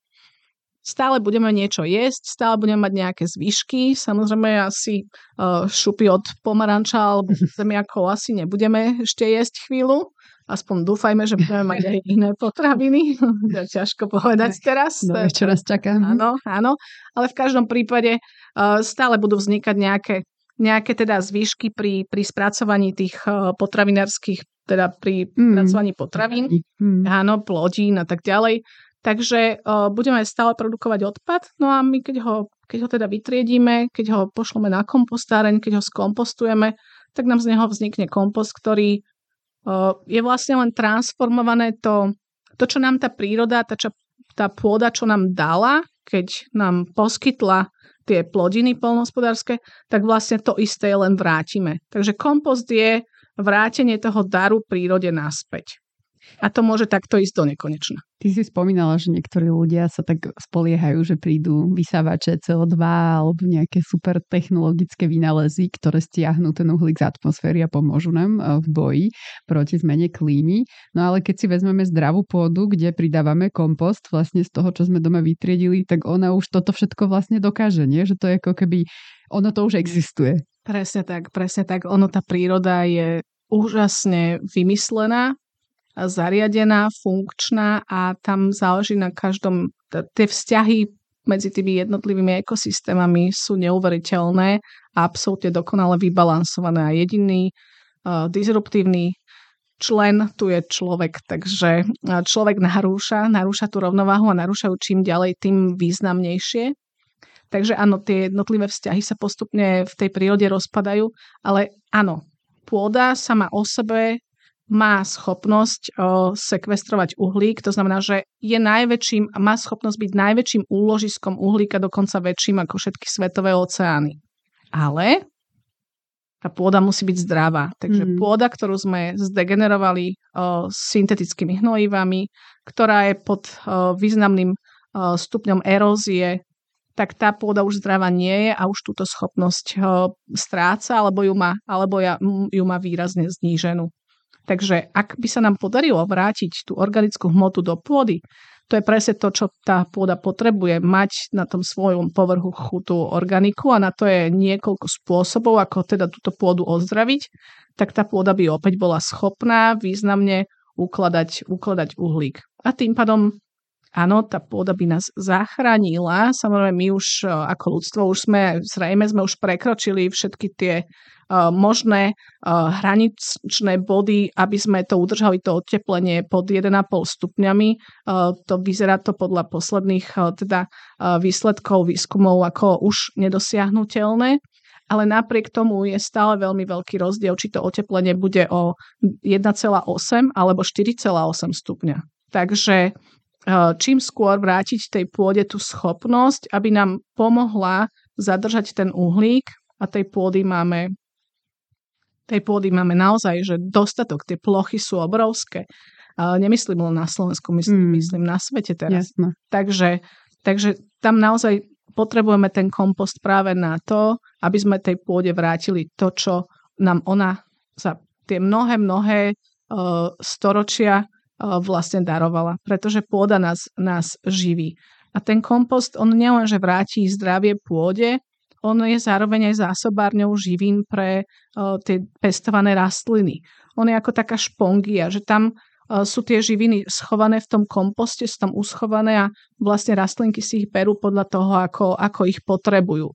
Stále budeme niečo jesť, stále budeme mať nejaké zvyšky. Samozrejme asi uh, šupy od pomaranča alebo zemiakov asi nebudeme ešte jesť chvíľu. Aspoň dúfajme, že budeme mať aj iné potraviny. ťažko povedať teraz. No, čo nás čaká. Áno, áno. Ale v každom prípade uh, stále budú vznikať nejaké, nejaké teda zvýšky pri, pri spracovaní tých uh, potravinárskych, teda pri mm. spracovaní potravín, mm. áno, plodín a tak ďalej. Takže uh, budeme stále produkovať odpad, no a my keď ho, keď ho teda vytriedíme, keď ho pošleme na kompostáreň, keď ho skompostujeme, tak nám z neho vznikne kompost, ktorý je vlastne len transformované to, to čo nám tá príroda, tá, čo, tá pôda, čo nám dala, keď nám poskytla tie plodiny polnohospodárske, tak vlastne to isté len vrátime. Takže kompost je vrátenie toho daru prírode naspäť. A to môže takto ísť do nekonečna. Ty si spomínala, že niektorí ľudia sa tak spoliehajú, že prídu vysávače CO2 alebo nejaké super technologické vynálezy, ktoré stiahnu ten uhlík z atmosféry a pomôžu nám e, v boji proti zmene klímy. No ale keď si vezmeme zdravú pôdu, kde pridávame kompost vlastne z toho, čo sme doma vytriedili, tak ona už toto všetko vlastne dokáže, nie? Že to je ako keby, ono to už existuje. Presne tak, presne tak. Ono, tá príroda je úžasne vymyslená zariadená, funkčná a tam záleží na každom, tie vzťahy medzi tými jednotlivými ekosystémami sú neuveriteľné a absolútne dokonale vybalansované. A jediný uh, disruptívny člen tu je človek, takže človek narúša, narúša tú rovnováhu a narúšajú čím ďalej, tým významnejšie. Takže áno, tie jednotlivé vzťahy sa postupne v tej prírode rozpadajú, ale áno, pôda sama o sebe má schopnosť o, sekvestrovať uhlík, to znamená, že je najväčším, má schopnosť byť najväčším úložiskom uhlíka, dokonca väčším ako všetky svetové oceány. Ale tá pôda musí byť zdravá. Takže mm. pôda, ktorú sme zdegenerovali o, syntetickými hnojivami, ktorá je pod o, významným o, stupňom erózie, tak tá pôda už zdravá nie je a už túto schopnosť o, stráca, alebo ju má, alebo ja, ju má výrazne zníženú. Takže ak by sa nám podarilo vrátiť tú organickú hmotu do pôdy, to je presne to, čo tá pôda potrebuje, mať na tom svojom povrchu chutú organiku a na to je niekoľko spôsobov, ako teda túto pôdu ozdraviť, tak tá pôda by opäť bola schopná významne ukladať, ukladať uhlík. A tým pádom áno, tá pôda by nás zachránila. Samozrejme, my už ako ľudstvo už sme, zrejme sme už prekročili všetky tie Eh, možné eh, hraničné body, aby sme to udržali to oteplenie pod 1,5 stupňami. Eh, to vyzerá to podľa posledných teda výsledkov výskumov ako už nedosiahnutelné ale napriek tomu je stále veľmi veľký rozdiel, či to oteplenie bude o 1,8 alebo 4,8 stupňa. Takže čím skôr vrátiť tej pôde tú schopnosť, aby nám pomohla zadržať ten uhlík a tej pôdy máme tej pôdy máme naozaj, že dostatok, tie plochy sú obrovské. Nemyslím len na Slovensku, myslím, mm. myslím na svete teraz. Jasne. Takže, takže tam naozaj potrebujeme ten kompost práve na to, aby sme tej pôde vrátili to, čo nám ona za tie mnohé, mnohé uh, storočia vlastne darovala. Pretože pôda nás, nás živí. A ten kompost, on nielenže vráti zdravie pôde, on je zároveň aj zásobárňou živín pre uh, tie pestované rastliny. On je ako taká špongia, že tam uh, sú tie živiny schované v tom komposte, sú tam uschované a vlastne rastlinky si ich berú podľa toho, ako, ako ich potrebujú.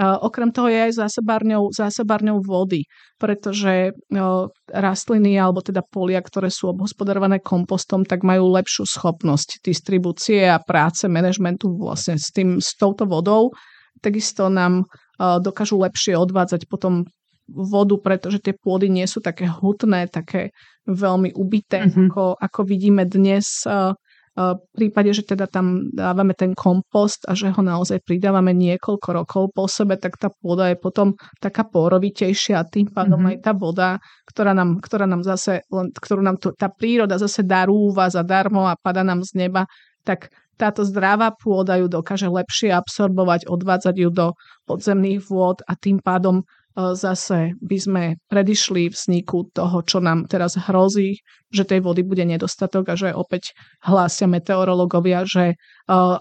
Okrem toho je aj zásobárňou, zásobárňou vody, pretože uh, rastliny alebo teda polia, ktoré sú obhospodarované kompostom, tak majú lepšiu schopnosť distribúcie a práce, manažmentu vlastne s, tým, s touto vodou. Takisto nám uh, dokážu lepšie odvádzať potom vodu, pretože tie pôdy nie sú také hutné, také veľmi ubité, mm-hmm. ako, ako vidíme dnes uh, v prípade, že teda tam dávame ten kompost a že ho naozaj pridávame niekoľko rokov po sebe, tak tá pôda je potom taká porovitejšia a tým pádom mm-hmm. aj tá voda, ktorá nám, ktorá nám zase, ktorú nám tu, tá príroda zase darúva zadarmo a pada nám z neba, tak táto zdravá pôda ju dokáže lepšie absorbovať, odvádzať ju do podzemných vôd a tým pádom E, zase by sme predišli vzniku toho, čo nám teraz hrozí, že tej vody bude nedostatok a že opäť hlásia meteorológovia, že e,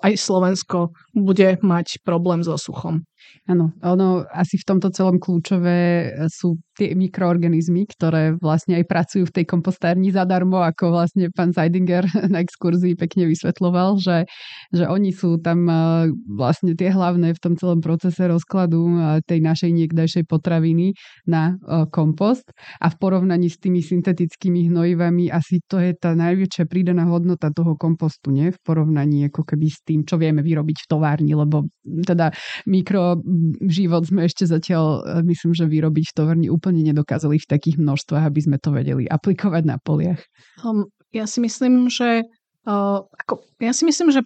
aj Slovensko bude mať problém so suchom. Áno, ono asi v tomto celom kľúčové sú tie mikroorganizmy, ktoré vlastne aj pracujú v tej kompostárni zadarmo, ako vlastne pán Seidinger na exkurzii pekne vysvetloval, že, že oni sú tam vlastne tie hlavné v tom celom procese rozkladu tej našej niekdajšej potraviny na kompost a v porovnaní s tými syntetickými hnojivami asi to je tá najväčšia prídaná hodnota toho kompostu, nie? V porovnaní ako keby s tým, čo vieme vyrobiť v továrni, lebo teda mikro život sme ešte zatiaľ, e, myslím, že vyrobiť v továrni úplne nedokázali v takých množstvách, aby sme to vedeli aplikovať na poliach. Um, ja si myslím, že uh, ako, ja si myslím, že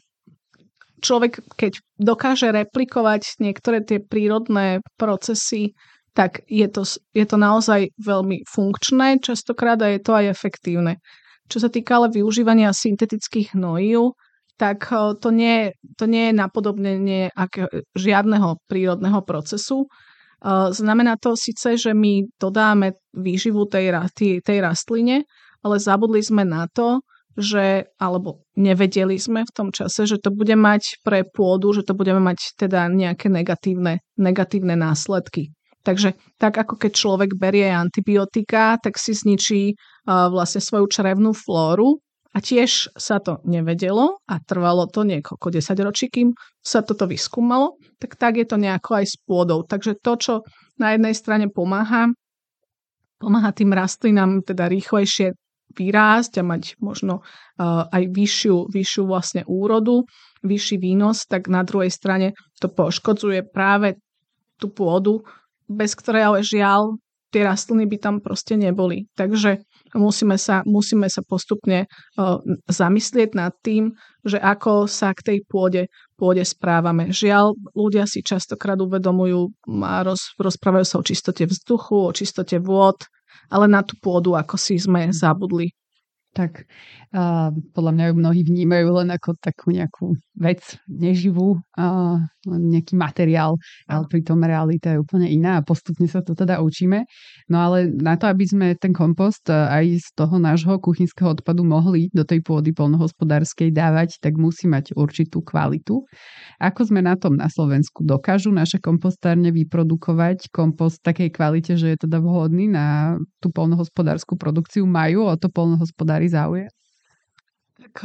človek, keď dokáže replikovať niektoré tie prírodné procesy, tak je to, je to naozaj veľmi funkčné častokrát a je to aj efektívne. Čo sa týka ale využívania syntetických hnojív, tak eh, to nie, to nie je napodobnenie aké, žiadneho prírodného procesu. Eh, znamená to síce, že my dodáme výživu tej, tej rastline, ale zabudli sme na to, že, alebo nevedeli sme v tom čase, že to bude mať pre pôdu, že to budeme mať teda nejaké negatívne, negatívne následky. Takže tak ako keď človek berie antibiotika, tak si zničí uh, vlastne svoju črevnú flóru, a tiež sa to nevedelo a trvalo to niekoľko desaťročí, kým sa toto vyskúmalo, tak tak je to nejako aj s pôdou. Takže to, čo na jednej strane pomáha, pomáha tým rastlinám teda rýchlejšie vyrásť a mať možno uh, aj vyššiu, vyššiu vlastne úrodu, vyšší výnos, tak na druhej strane to poškodzuje práve tú pôdu, bez ktorej ale žiaľ tie rastliny by tam proste neboli. Takže musíme sa, musíme sa postupne uh, zamyslieť nad tým, že ako sa k tej pôde, pôde správame. Žiaľ, ľudia si častokrát uvedomujú a roz, rozprávajú sa o čistote vzduchu, o čistote vôd, ale na tú pôdu ako si sme zabudli tak uh, podľa mňa ju mnohí vnímajú len ako takú nejakú vec neživú, uh, len nejaký materiál, ale pritom realita je úplne iná a postupne sa to teda učíme. No ale na to, aby sme ten kompost aj z toho nášho kuchynského odpadu mohli do tej pôdy polnohospodárskej dávať, tak musí mať určitú kvalitu. Ako sme na tom na Slovensku? Dokážu naše kompostárne vyprodukovať kompost v takej kvalite, že je teda vhodný na tú polnohospodárskú produkciu? Majú o to polnohospodári záujem? Tak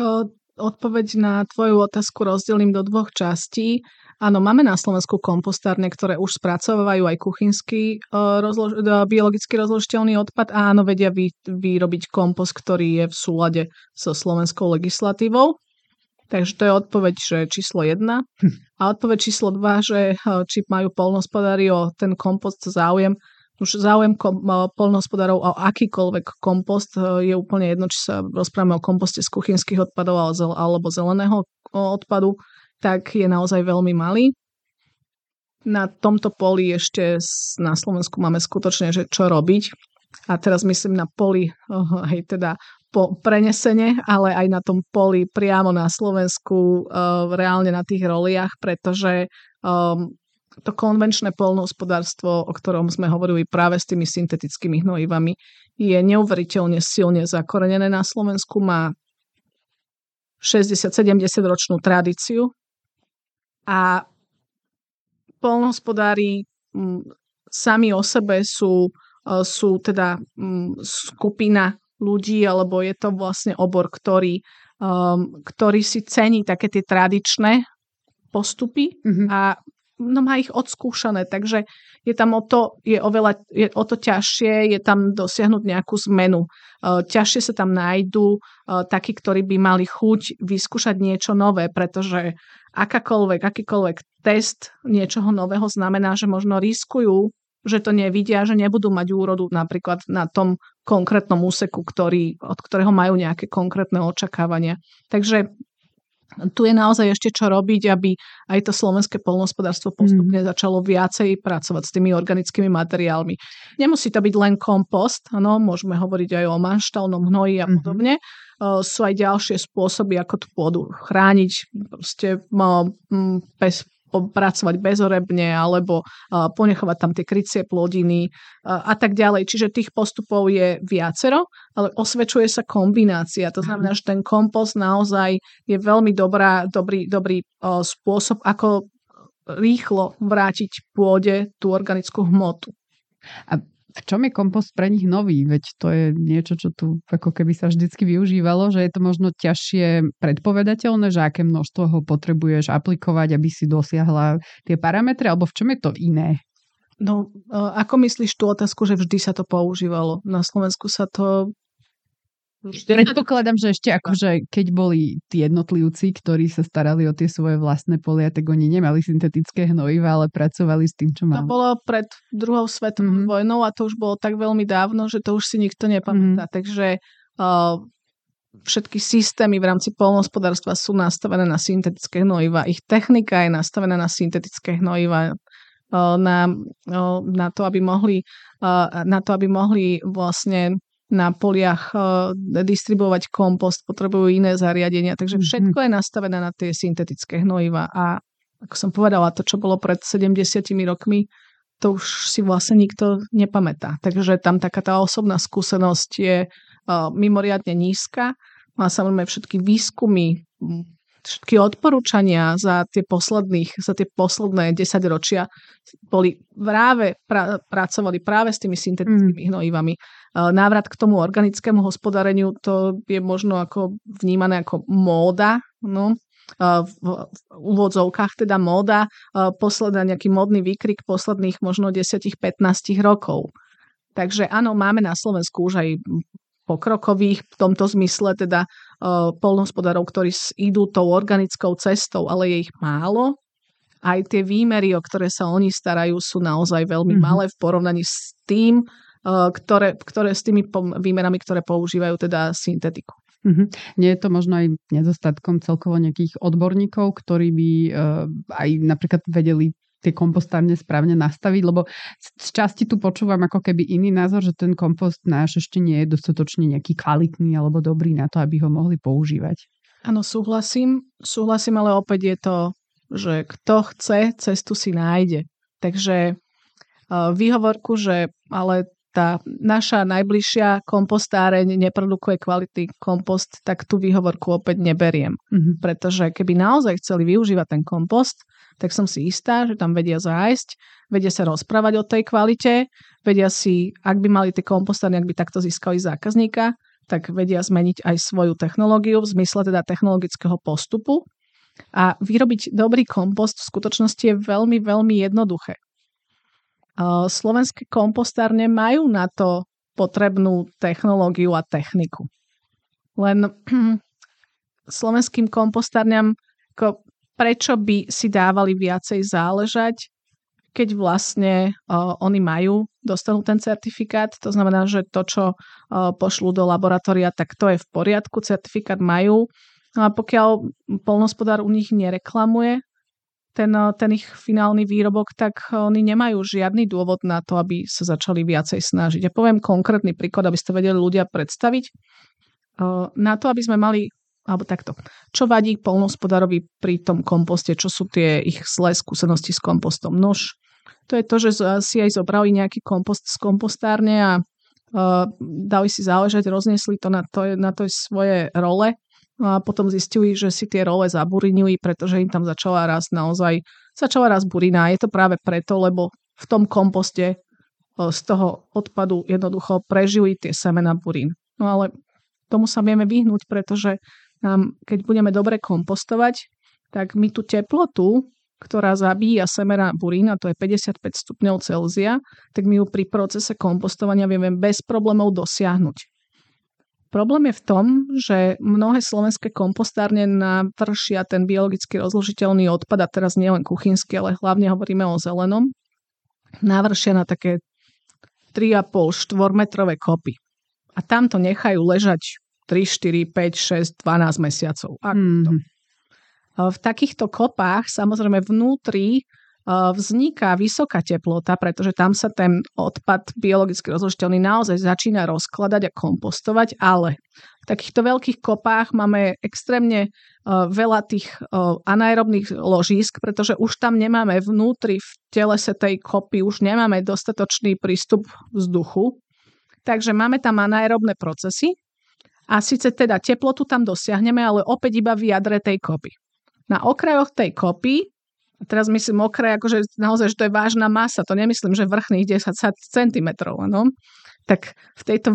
odpoveď na tvoju otázku rozdelím do dvoch častí. Áno, máme na Slovensku kompostárne, ktoré už spracovajú aj kuchynský rozlož- biologicky rozložiteľný odpad a áno, vedia vy- vyrobiť kompost, ktorý je v súlade so slovenskou legislatívou. Takže to je odpoveď, že číslo jedna. Hm. A odpoveď číslo dva, že či majú polnospodári o ten kompost záujem, už záujem kom, polnohospodárov o akýkoľvek kompost e, je úplne jedno, či sa rozprávame o komposte z kuchynských odpadov alebo zeleného odpadu, tak je naozaj veľmi malý. na tomto poli ešte na Slovensku máme skutočne, že čo robiť. A teraz myslím na poli, oh, hej, teda po prenesene, ale aj na tom poli priamo na Slovensku, uh, reálne na tých roliach, pretože to konvenčné polnohospodárstvo, o ktorom sme hovorili práve s tými syntetickými hnojivami, je neuveriteľne silne zakorenené na Slovensku, má 60-70 ročnú tradíciu a polnohospodári sami o sebe sú, e, sú teda skupina ľudí, alebo je to vlastne obor, ktorý, um, ktorý si cení také tie tradičné postupy mm-hmm. a no má ich odskúšané, takže je tam o to, je oveľa, je o to ťažšie, je tam dosiahnuť nejakú zmenu. Uh, ťažšie sa tam nájdú uh, takí, ktorí by mali chuť vyskúšať niečo nové, pretože akákoľvek, akýkoľvek test niečoho nového znamená, že možno riskujú že to nevidia, že nebudú mať úrodu napríklad na tom konkrétnom úseku, ktorý, od ktorého majú nejaké konkrétne očakávania. Takže tu je naozaj ešte čo robiť, aby aj to slovenské polnospodárstvo postupne mm. začalo viacej pracovať s tými organickými materiálmi. Nemusí to byť len kompost, ano, môžeme hovoriť aj o manštalnom hnoji a mhm. podobne. Mm. Uh, sú aj ďalšie spôsoby, ako tú pôdu chrániť, proste um, bez pracovať bezorebne alebo ponechovať tam tie krycie plodiny a tak ďalej. Čiže tých postupov je viacero, ale osvedčuje sa kombinácia. To znamená, že ten kompost naozaj je veľmi dobrá, dobrý, dobrý spôsob, ako rýchlo vrátiť pôde tú organickú hmotu. A v čom je kompost pre nich nový? Veď to je niečo, čo tu ako keby sa vždycky využívalo, že je to možno ťažšie predpovedateľné, že aké množstvo ho potrebuješ aplikovať, aby si dosiahla tie parametre, alebo v čom je to iné? No, ako myslíš tú otázku, že vždy sa to používalo? Na Slovensku sa to Predpokladám, že ešte akože keď boli tí jednotlivci, ktorí sa starali o tie svoje vlastné polia, tak oni nemali syntetické hnojiva, ale pracovali s tým, čo mali. To bolo pred druhou svetovou mm-hmm. vojnou a to už bolo tak veľmi dávno, že to už si nikto nepamätá. Mm-hmm. Takže uh, všetky systémy v rámci polnohospodárstva sú nastavené na syntetické hnojiva. Ich technika je nastavená na syntetické hnojiva na, na to, aby mohli, na to, aby mohli vlastne na poliach uh, distribuovať kompost, potrebujú iné zariadenia. Takže mhm. všetko je nastavené na tie syntetické hnojiva. A ako som povedala, to, čo bolo pred 70 rokmi, to už si vlastne nikto nepamätá. Takže tam taká tá osobná skúsenosť je uh, mimoriadne nízka. A samozrejme všetky výskumy, všetky odporúčania za tie, posledných, za tie posledné 10 ročia boli práve, pra, pracovali práve s tými syntetickými mm. hnojivami. E, návrat k tomu organickému hospodáreniu, to je možno ako vnímané ako móda, no, e, v, úvodzovkách teda móda, e, posledná nejaký modný výkrik posledných možno 10-15 rokov. Takže áno, máme na Slovensku už aj pokrokových v tomto zmysle, teda uh, polnohospodárov, ktorí idú tou organickou cestou, ale je ich málo. Aj tie výmery, o ktoré sa oni starajú, sú naozaj veľmi mm-hmm. malé v porovnaní s tým, uh, ktoré, ktoré, s tými výmerami, ktoré používajú teda syntetiku. Mm-hmm. Nie je to možno aj nedostatkom celkovo nejakých odborníkov, ktorí by uh, aj napríklad vedeli tie kompostárne správne nastaviť, lebo z časti tu počúvam ako keby iný názor, že ten kompost náš ešte nie je dostatočne nejaký kvalitný alebo dobrý na to, aby ho mohli používať. Áno, súhlasím. Súhlasím, ale opäť je to, že kto chce, cestu si nájde. Takže uh, výhovorku, že ale tá naša najbližšia kompostáreň neprodukuje kvalitný kompost, tak tú výhovorku opäť neberiem. Mm-hmm. Pretože keby naozaj chceli využívať ten kompost, tak som si istá, že tam vedia zájsť, vedia sa rozprávať o tej kvalite, vedia si, ak by mali tie kompostárne, ak by takto získali zákazníka, tak vedia zmeniť aj svoju technológiu v zmysle teda technologického postupu. A vyrobiť dobrý kompost v skutočnosti je veľmi, veľmi jednoduché. Slovenské kompostárne majú na to potrebnú technológiu a techniku. Len slovenským kompostárňam prečo by si dávali viacej záležať, keď vlastne uh, oni majú, dostanú ten certifikát. To znamená, že to, čo uh, pošlú do laboratória, tak to je v poriadku, certifikát majú. No a pokiaľ polnospodár u nich nereklamuje, ten, ten ich finálny výrobok, tak oni nemajú žiadny dôvod na to, aby sa začali viacej snažiť. Ja poviem konkrétny príklad, aby ste vedeli ľudia predstaviť. Na to, aby sme mali alebo takto. Čo vadí polnospodárovi pri tom komposte? Čo sú tie ich zlé skúsenosti s kompostom? Nož, to je to, že si aj zobrali nejaký kompost z kompostárne a uh, dali si záležať, rozniesli to na to, na to svoje role a potom zistili, že si tie role zaburinili, pretože im tam začala raz naozaj, začala raz burina. Je to práve preto, lebo v tom komposte z toho odpadu jednoducho prežili tie semena burín. No ale tomu sa vieme vyhnúť, pretože nám, keď budeme dobre kompostovať, tak my tú teplotu, ktorá zabíja semena burín, a to je 55 stupňov Celzia, tak my ju pri procese kompostovania vieme bez problémov dosiahnuť. Problém je v tom, že mnohé slovenské kompostárne navršia ten biologicky rozložiteľný odpad, a teraz nielen kuchynský, ale hlavne hovoríme o zelenom, navršia na také 3,5 4 metrové kopy. A tam to nechajú ležať 3, 4, 5, 6, 12 mesiacov. Mm-hmm. V takýchto kopách samozrejme vnútri vzniká vysoká teplota, pretože tam sa ten odpad biologicky rozložiteľný naozaj začína rozkladať a kompostovať, ale v takýchto veľkých kopách máme extrémne veľa tých anaerobných ložísk, pretože už tam nemáme vnútri v telese tej kopy, už nemáme dostatočný prístup vzduchu. Takže máme tam anaerobné procesy a síce teda teplotu tam dosiahneme, ale opäť iba v jadre tej kopy. Na okrajoch tej kopy a teraz myslím okraj, akože naozaj, že to je vážna masa, to nemyslím, že vrchných 10 cm, ano? tak v tejto,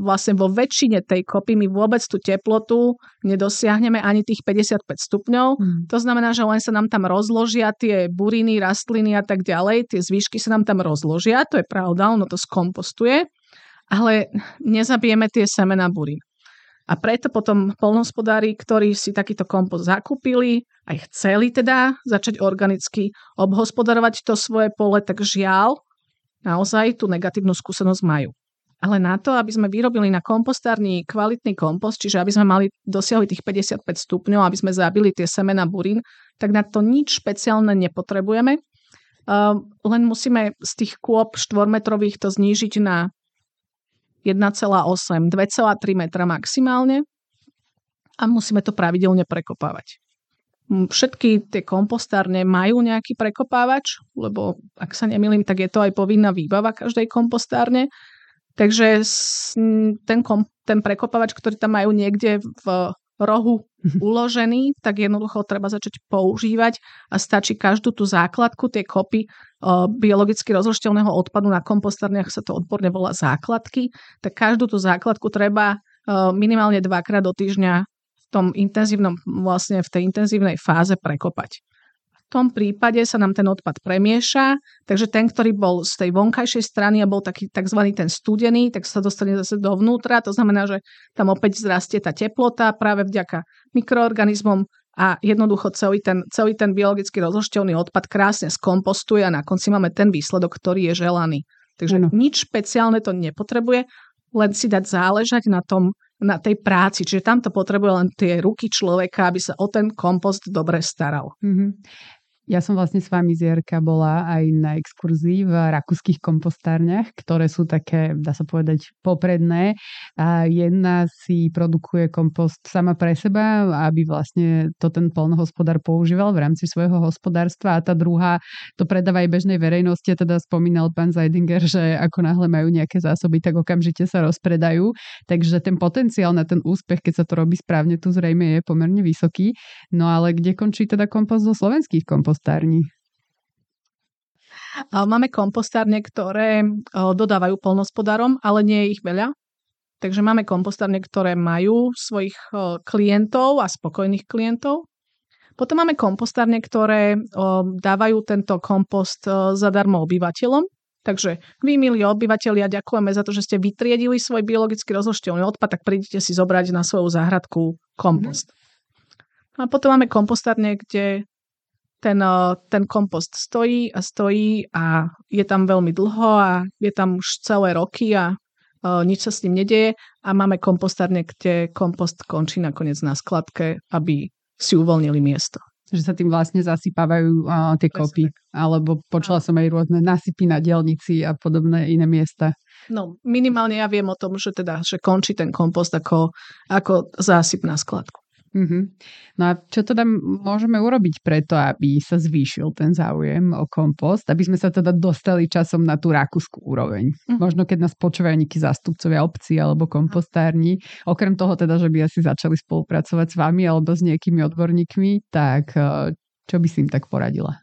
vlastne vo väčšine tej kopy my vôbec tú teplotu nedosiahneme ani tých 55 stupňov. Mm. To znamená, že len sa nám tam rozložia tie buriny, rastliny a tak ďalej, tie zvyšky sa nám tam rozložia, to je pravda, ono to skompostuje, ale nezabijeme tie semena burín. A preto potom polnohospodári, ktorí si takýto kompost zakúpili, aj chceli teda začať organicky obhospodarovať to svoje pole, tak žiaľ, naozaj tú negatívnu skúsenosť majú. Ale na to, aby sme vyrobili na kompostárni kvalitný kompost, čiže aby sme mali dosiahli tých 55 stupňov, aby sme zabili tie semena burín, tak na to nič špeciálne nepotrebujeme. Uh, len musíme z tých kôp štvormetrových to znížiť na 1,8, 2,3 metra maximálne a musíme to pravidelne prekopávať. Všetky tie kompostárne majú nejaký prekopávač, lebo ak sa nemýlim, tak je to aj povinná výbava každej kompostárne. Takže ten, kom, ten prekopávač, ktorý tam majú niekde v rohu mhm. uložený, tak jednoducho treba začať používať a stačí každú tú základku, tie kopy biologicky rozložiteľného odpadu na kompostárniach sa to odborne volá základky, tak každú tú základku treba minimálne dvakrát do týždňa v tom intenzívnom, vlastne v tej intenzívnej fáze prekopať. V tom prípade sa nám ten odpad premieša, takže ten, ktorý bol z tej vonkajšej strany a bol taký tzv. ten studený, tak sa dostane zase dovnútra. To znamená, že tam opäť zrastie tá teplota práve vďaka mikroorganizmom a jednoducho celý ten, celý ten biologicky rozložiteľný odpad krásne skompostuje a na konci máme ten výsledok, ktorý je želaný. Takže ano. nič špeciálne to nepotrebuje, len si dať záležať na tom, na tej práci. Čiže tam to potrebuje len tie ruky človeka, aby sa o ten kompost dobre staral. Mm-hmm. Ja som vlastne s vami Zierka bola aj na exkurzii v rakúskych kompostárniach, ktoré sú také, dá sa povedať, popredné. A jedna si produkuje kompost sama pre seba, aby vlastne to ten polnohospodár používal v rámci svojho hospodárstva a tá druhá to predáva aj bežnej verejnosti. Teda spomínal pán Zajdinger, že ako náhle majú nejaké zásoby, tak okamžite sa rozpredajú. Takže ten potenciál na ten úspech, keď sa to robí správne, tu zrejme je pomerne vysoký. No ale kde končí teda kompost zo slovenských kompostární? Kompostárni? Máme kompostárne, ktoré dodávajú polnospodárom, ale nie je ich veľa. Takže máme kompostárne, ktoré majú svojich klientov a spokojných klientov. Potom máme kompostárne, ktoré dávajú tento kompost zadarmo obyvateľom. Takže vy, milí obyvateľia, ďakujeme za to, že ste vytriedili svoj biologicky rozložiteľný odpad, tak prídete si zobrať na svoju záhradku kompost. A potom máme kompostárne, kde ten, eh, ten kompost stojí a stojí a je tam veľmi dlho a je tam už celé roky a uh, nič sa s ním nedeje a máme kompostárne, kde kompost končí nakoniec na skladke, aby si uvoľnili miesto. Že sa tým vlastne zasypávajú uh, tie kopy. Alebo počula som aj rôzne nasypy na dielnici a podobné iné miesta. No, minimálne ja viem o tom, že teda, že končí ten kompost ako, ako zásyp na skladku. Mm-hmm. No a čo teda môžeme urobiť preto, aby sa zvýšil ten záujem o kompost, aby sme sa teda dostali časom na tú rakúsku úroveň? Mm-hmm. Možno keď nás počúvajú nejakí zástupcovia obcí alebo kompostárni, okrem toho teda, že by asi začali spolupracovať s vami alebo s nejakými odborníkmi, tak eh, čo by si im tak poradila?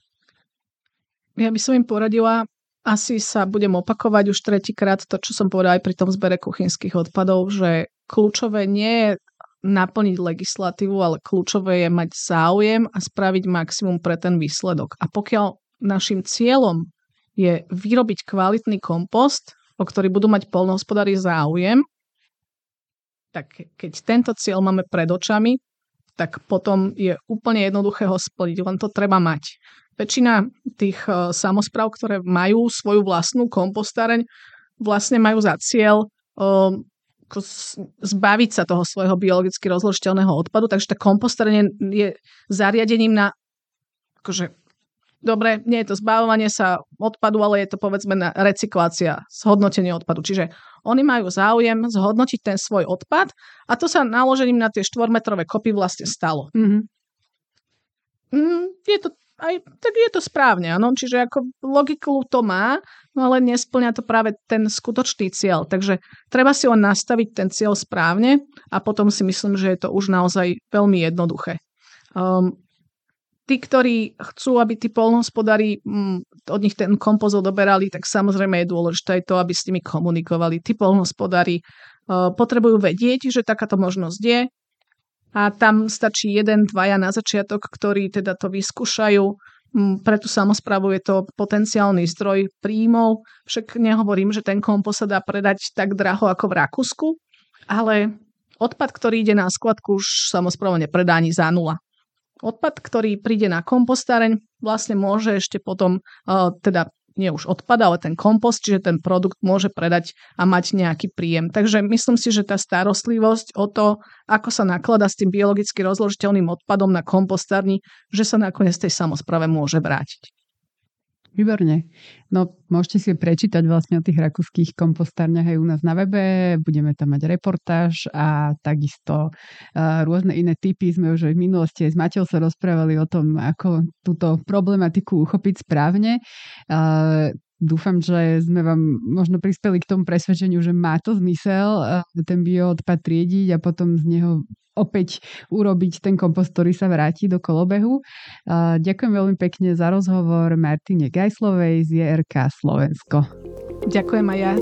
Ja by som im poradila, asi sa budem opakovať už tretíkrát to, čo som povedala aj pri tom zbere kuchynských odpadov, že kľúčové nie je naplniť legislatívu, ale kľúčové je mať záujem a spraviť maximum pre ten výsledok. A pokiaľ našim cieľom je vyrobiť kvalitný kompost, o ktorý budú mať polnohospodári záujem, tak keď tento cieľ máme pred očami, tak potom je úplne jednoduché ho splniť, len to treba mať. Väčšina tých uh, samozpráv, ktoré majú svoju vlastnú kompostareň, vlastne majú za cieľ um, zbaviť sa toho svojho biologicky rozložiteľného odpadu, takže tá kompostovanie je zariadením na akože dobre, nie je to zbavovanie sa odpadu, ale je to povedzme na recyklácia, zhodnotenie odpadu. Čiže oni majú záujem zhodnotiť ten svoj odpad a to sa naložením na tie štvormetrové kopy vlastne stalo. Mm-hmm. Mm, je to aj, tak je to správne, áno. Čiže ako logiku to má, no ale nesplňa to práve ten skutočný cieľ. Takže treba si ho nastaviť ten cieľ správne a potom si myslím, že je to už naozaj veľmi jednoduché. Um, tí, ktorí chcú, aby tí polnohospodári um, od nich ten kompost odoberali, tak samozrejme je dôležité aj to, aby s nimi komunikovali. Tí polnohospodári uh, potrebujú vedieť, že takáto možnosť je, a tam stačí jeden, dvaja na začiatok, ktorí teda to vyskúšajú. Mm, pre tú samozprávu je to potenciálny zdroj príjmov. Však nehovorím, že ten kompost sa dá predať tak draho ako v Rakúsku, ale odpad, ktorý ide na skladku, už samozpráva nepredá ani za nula. Odpad, ktorý príde na kompostáreň, vlastne môže ešte potom uh, teda nie už odpad, ale ten kompost, čiže ten produkt môže predať a mať nejaký príjem. Takže myslím si, že tá starostlivosť o to, ako sa naklada s tým biologicky rozložiteľným odpadom na kompostárni, že sa nakoniec tej samozprave môže vrátiť. Výborne. No, môžete si prečítať vlastne o tých rakúskych kompostárniach aj u nás na webe. Budeme tam mať reportáž a takisto uh, rôzne iné typy. Sme už aj v minulosti s Maťou sa rozprávali o tom, ako túto problematiku uchopiť správne. Dúfam, že sme vám možno prispeli k tomu presvedčeniu, že má to zmysel ten bioodpad triediť a potom z neho opäť urobiť ten kompost, ktorý sa vráti do kolobehu. Ďakujem veľmi pekne za rozhovor Martine Gajslovej z JRK Slovensko. Ďakujem aj ja.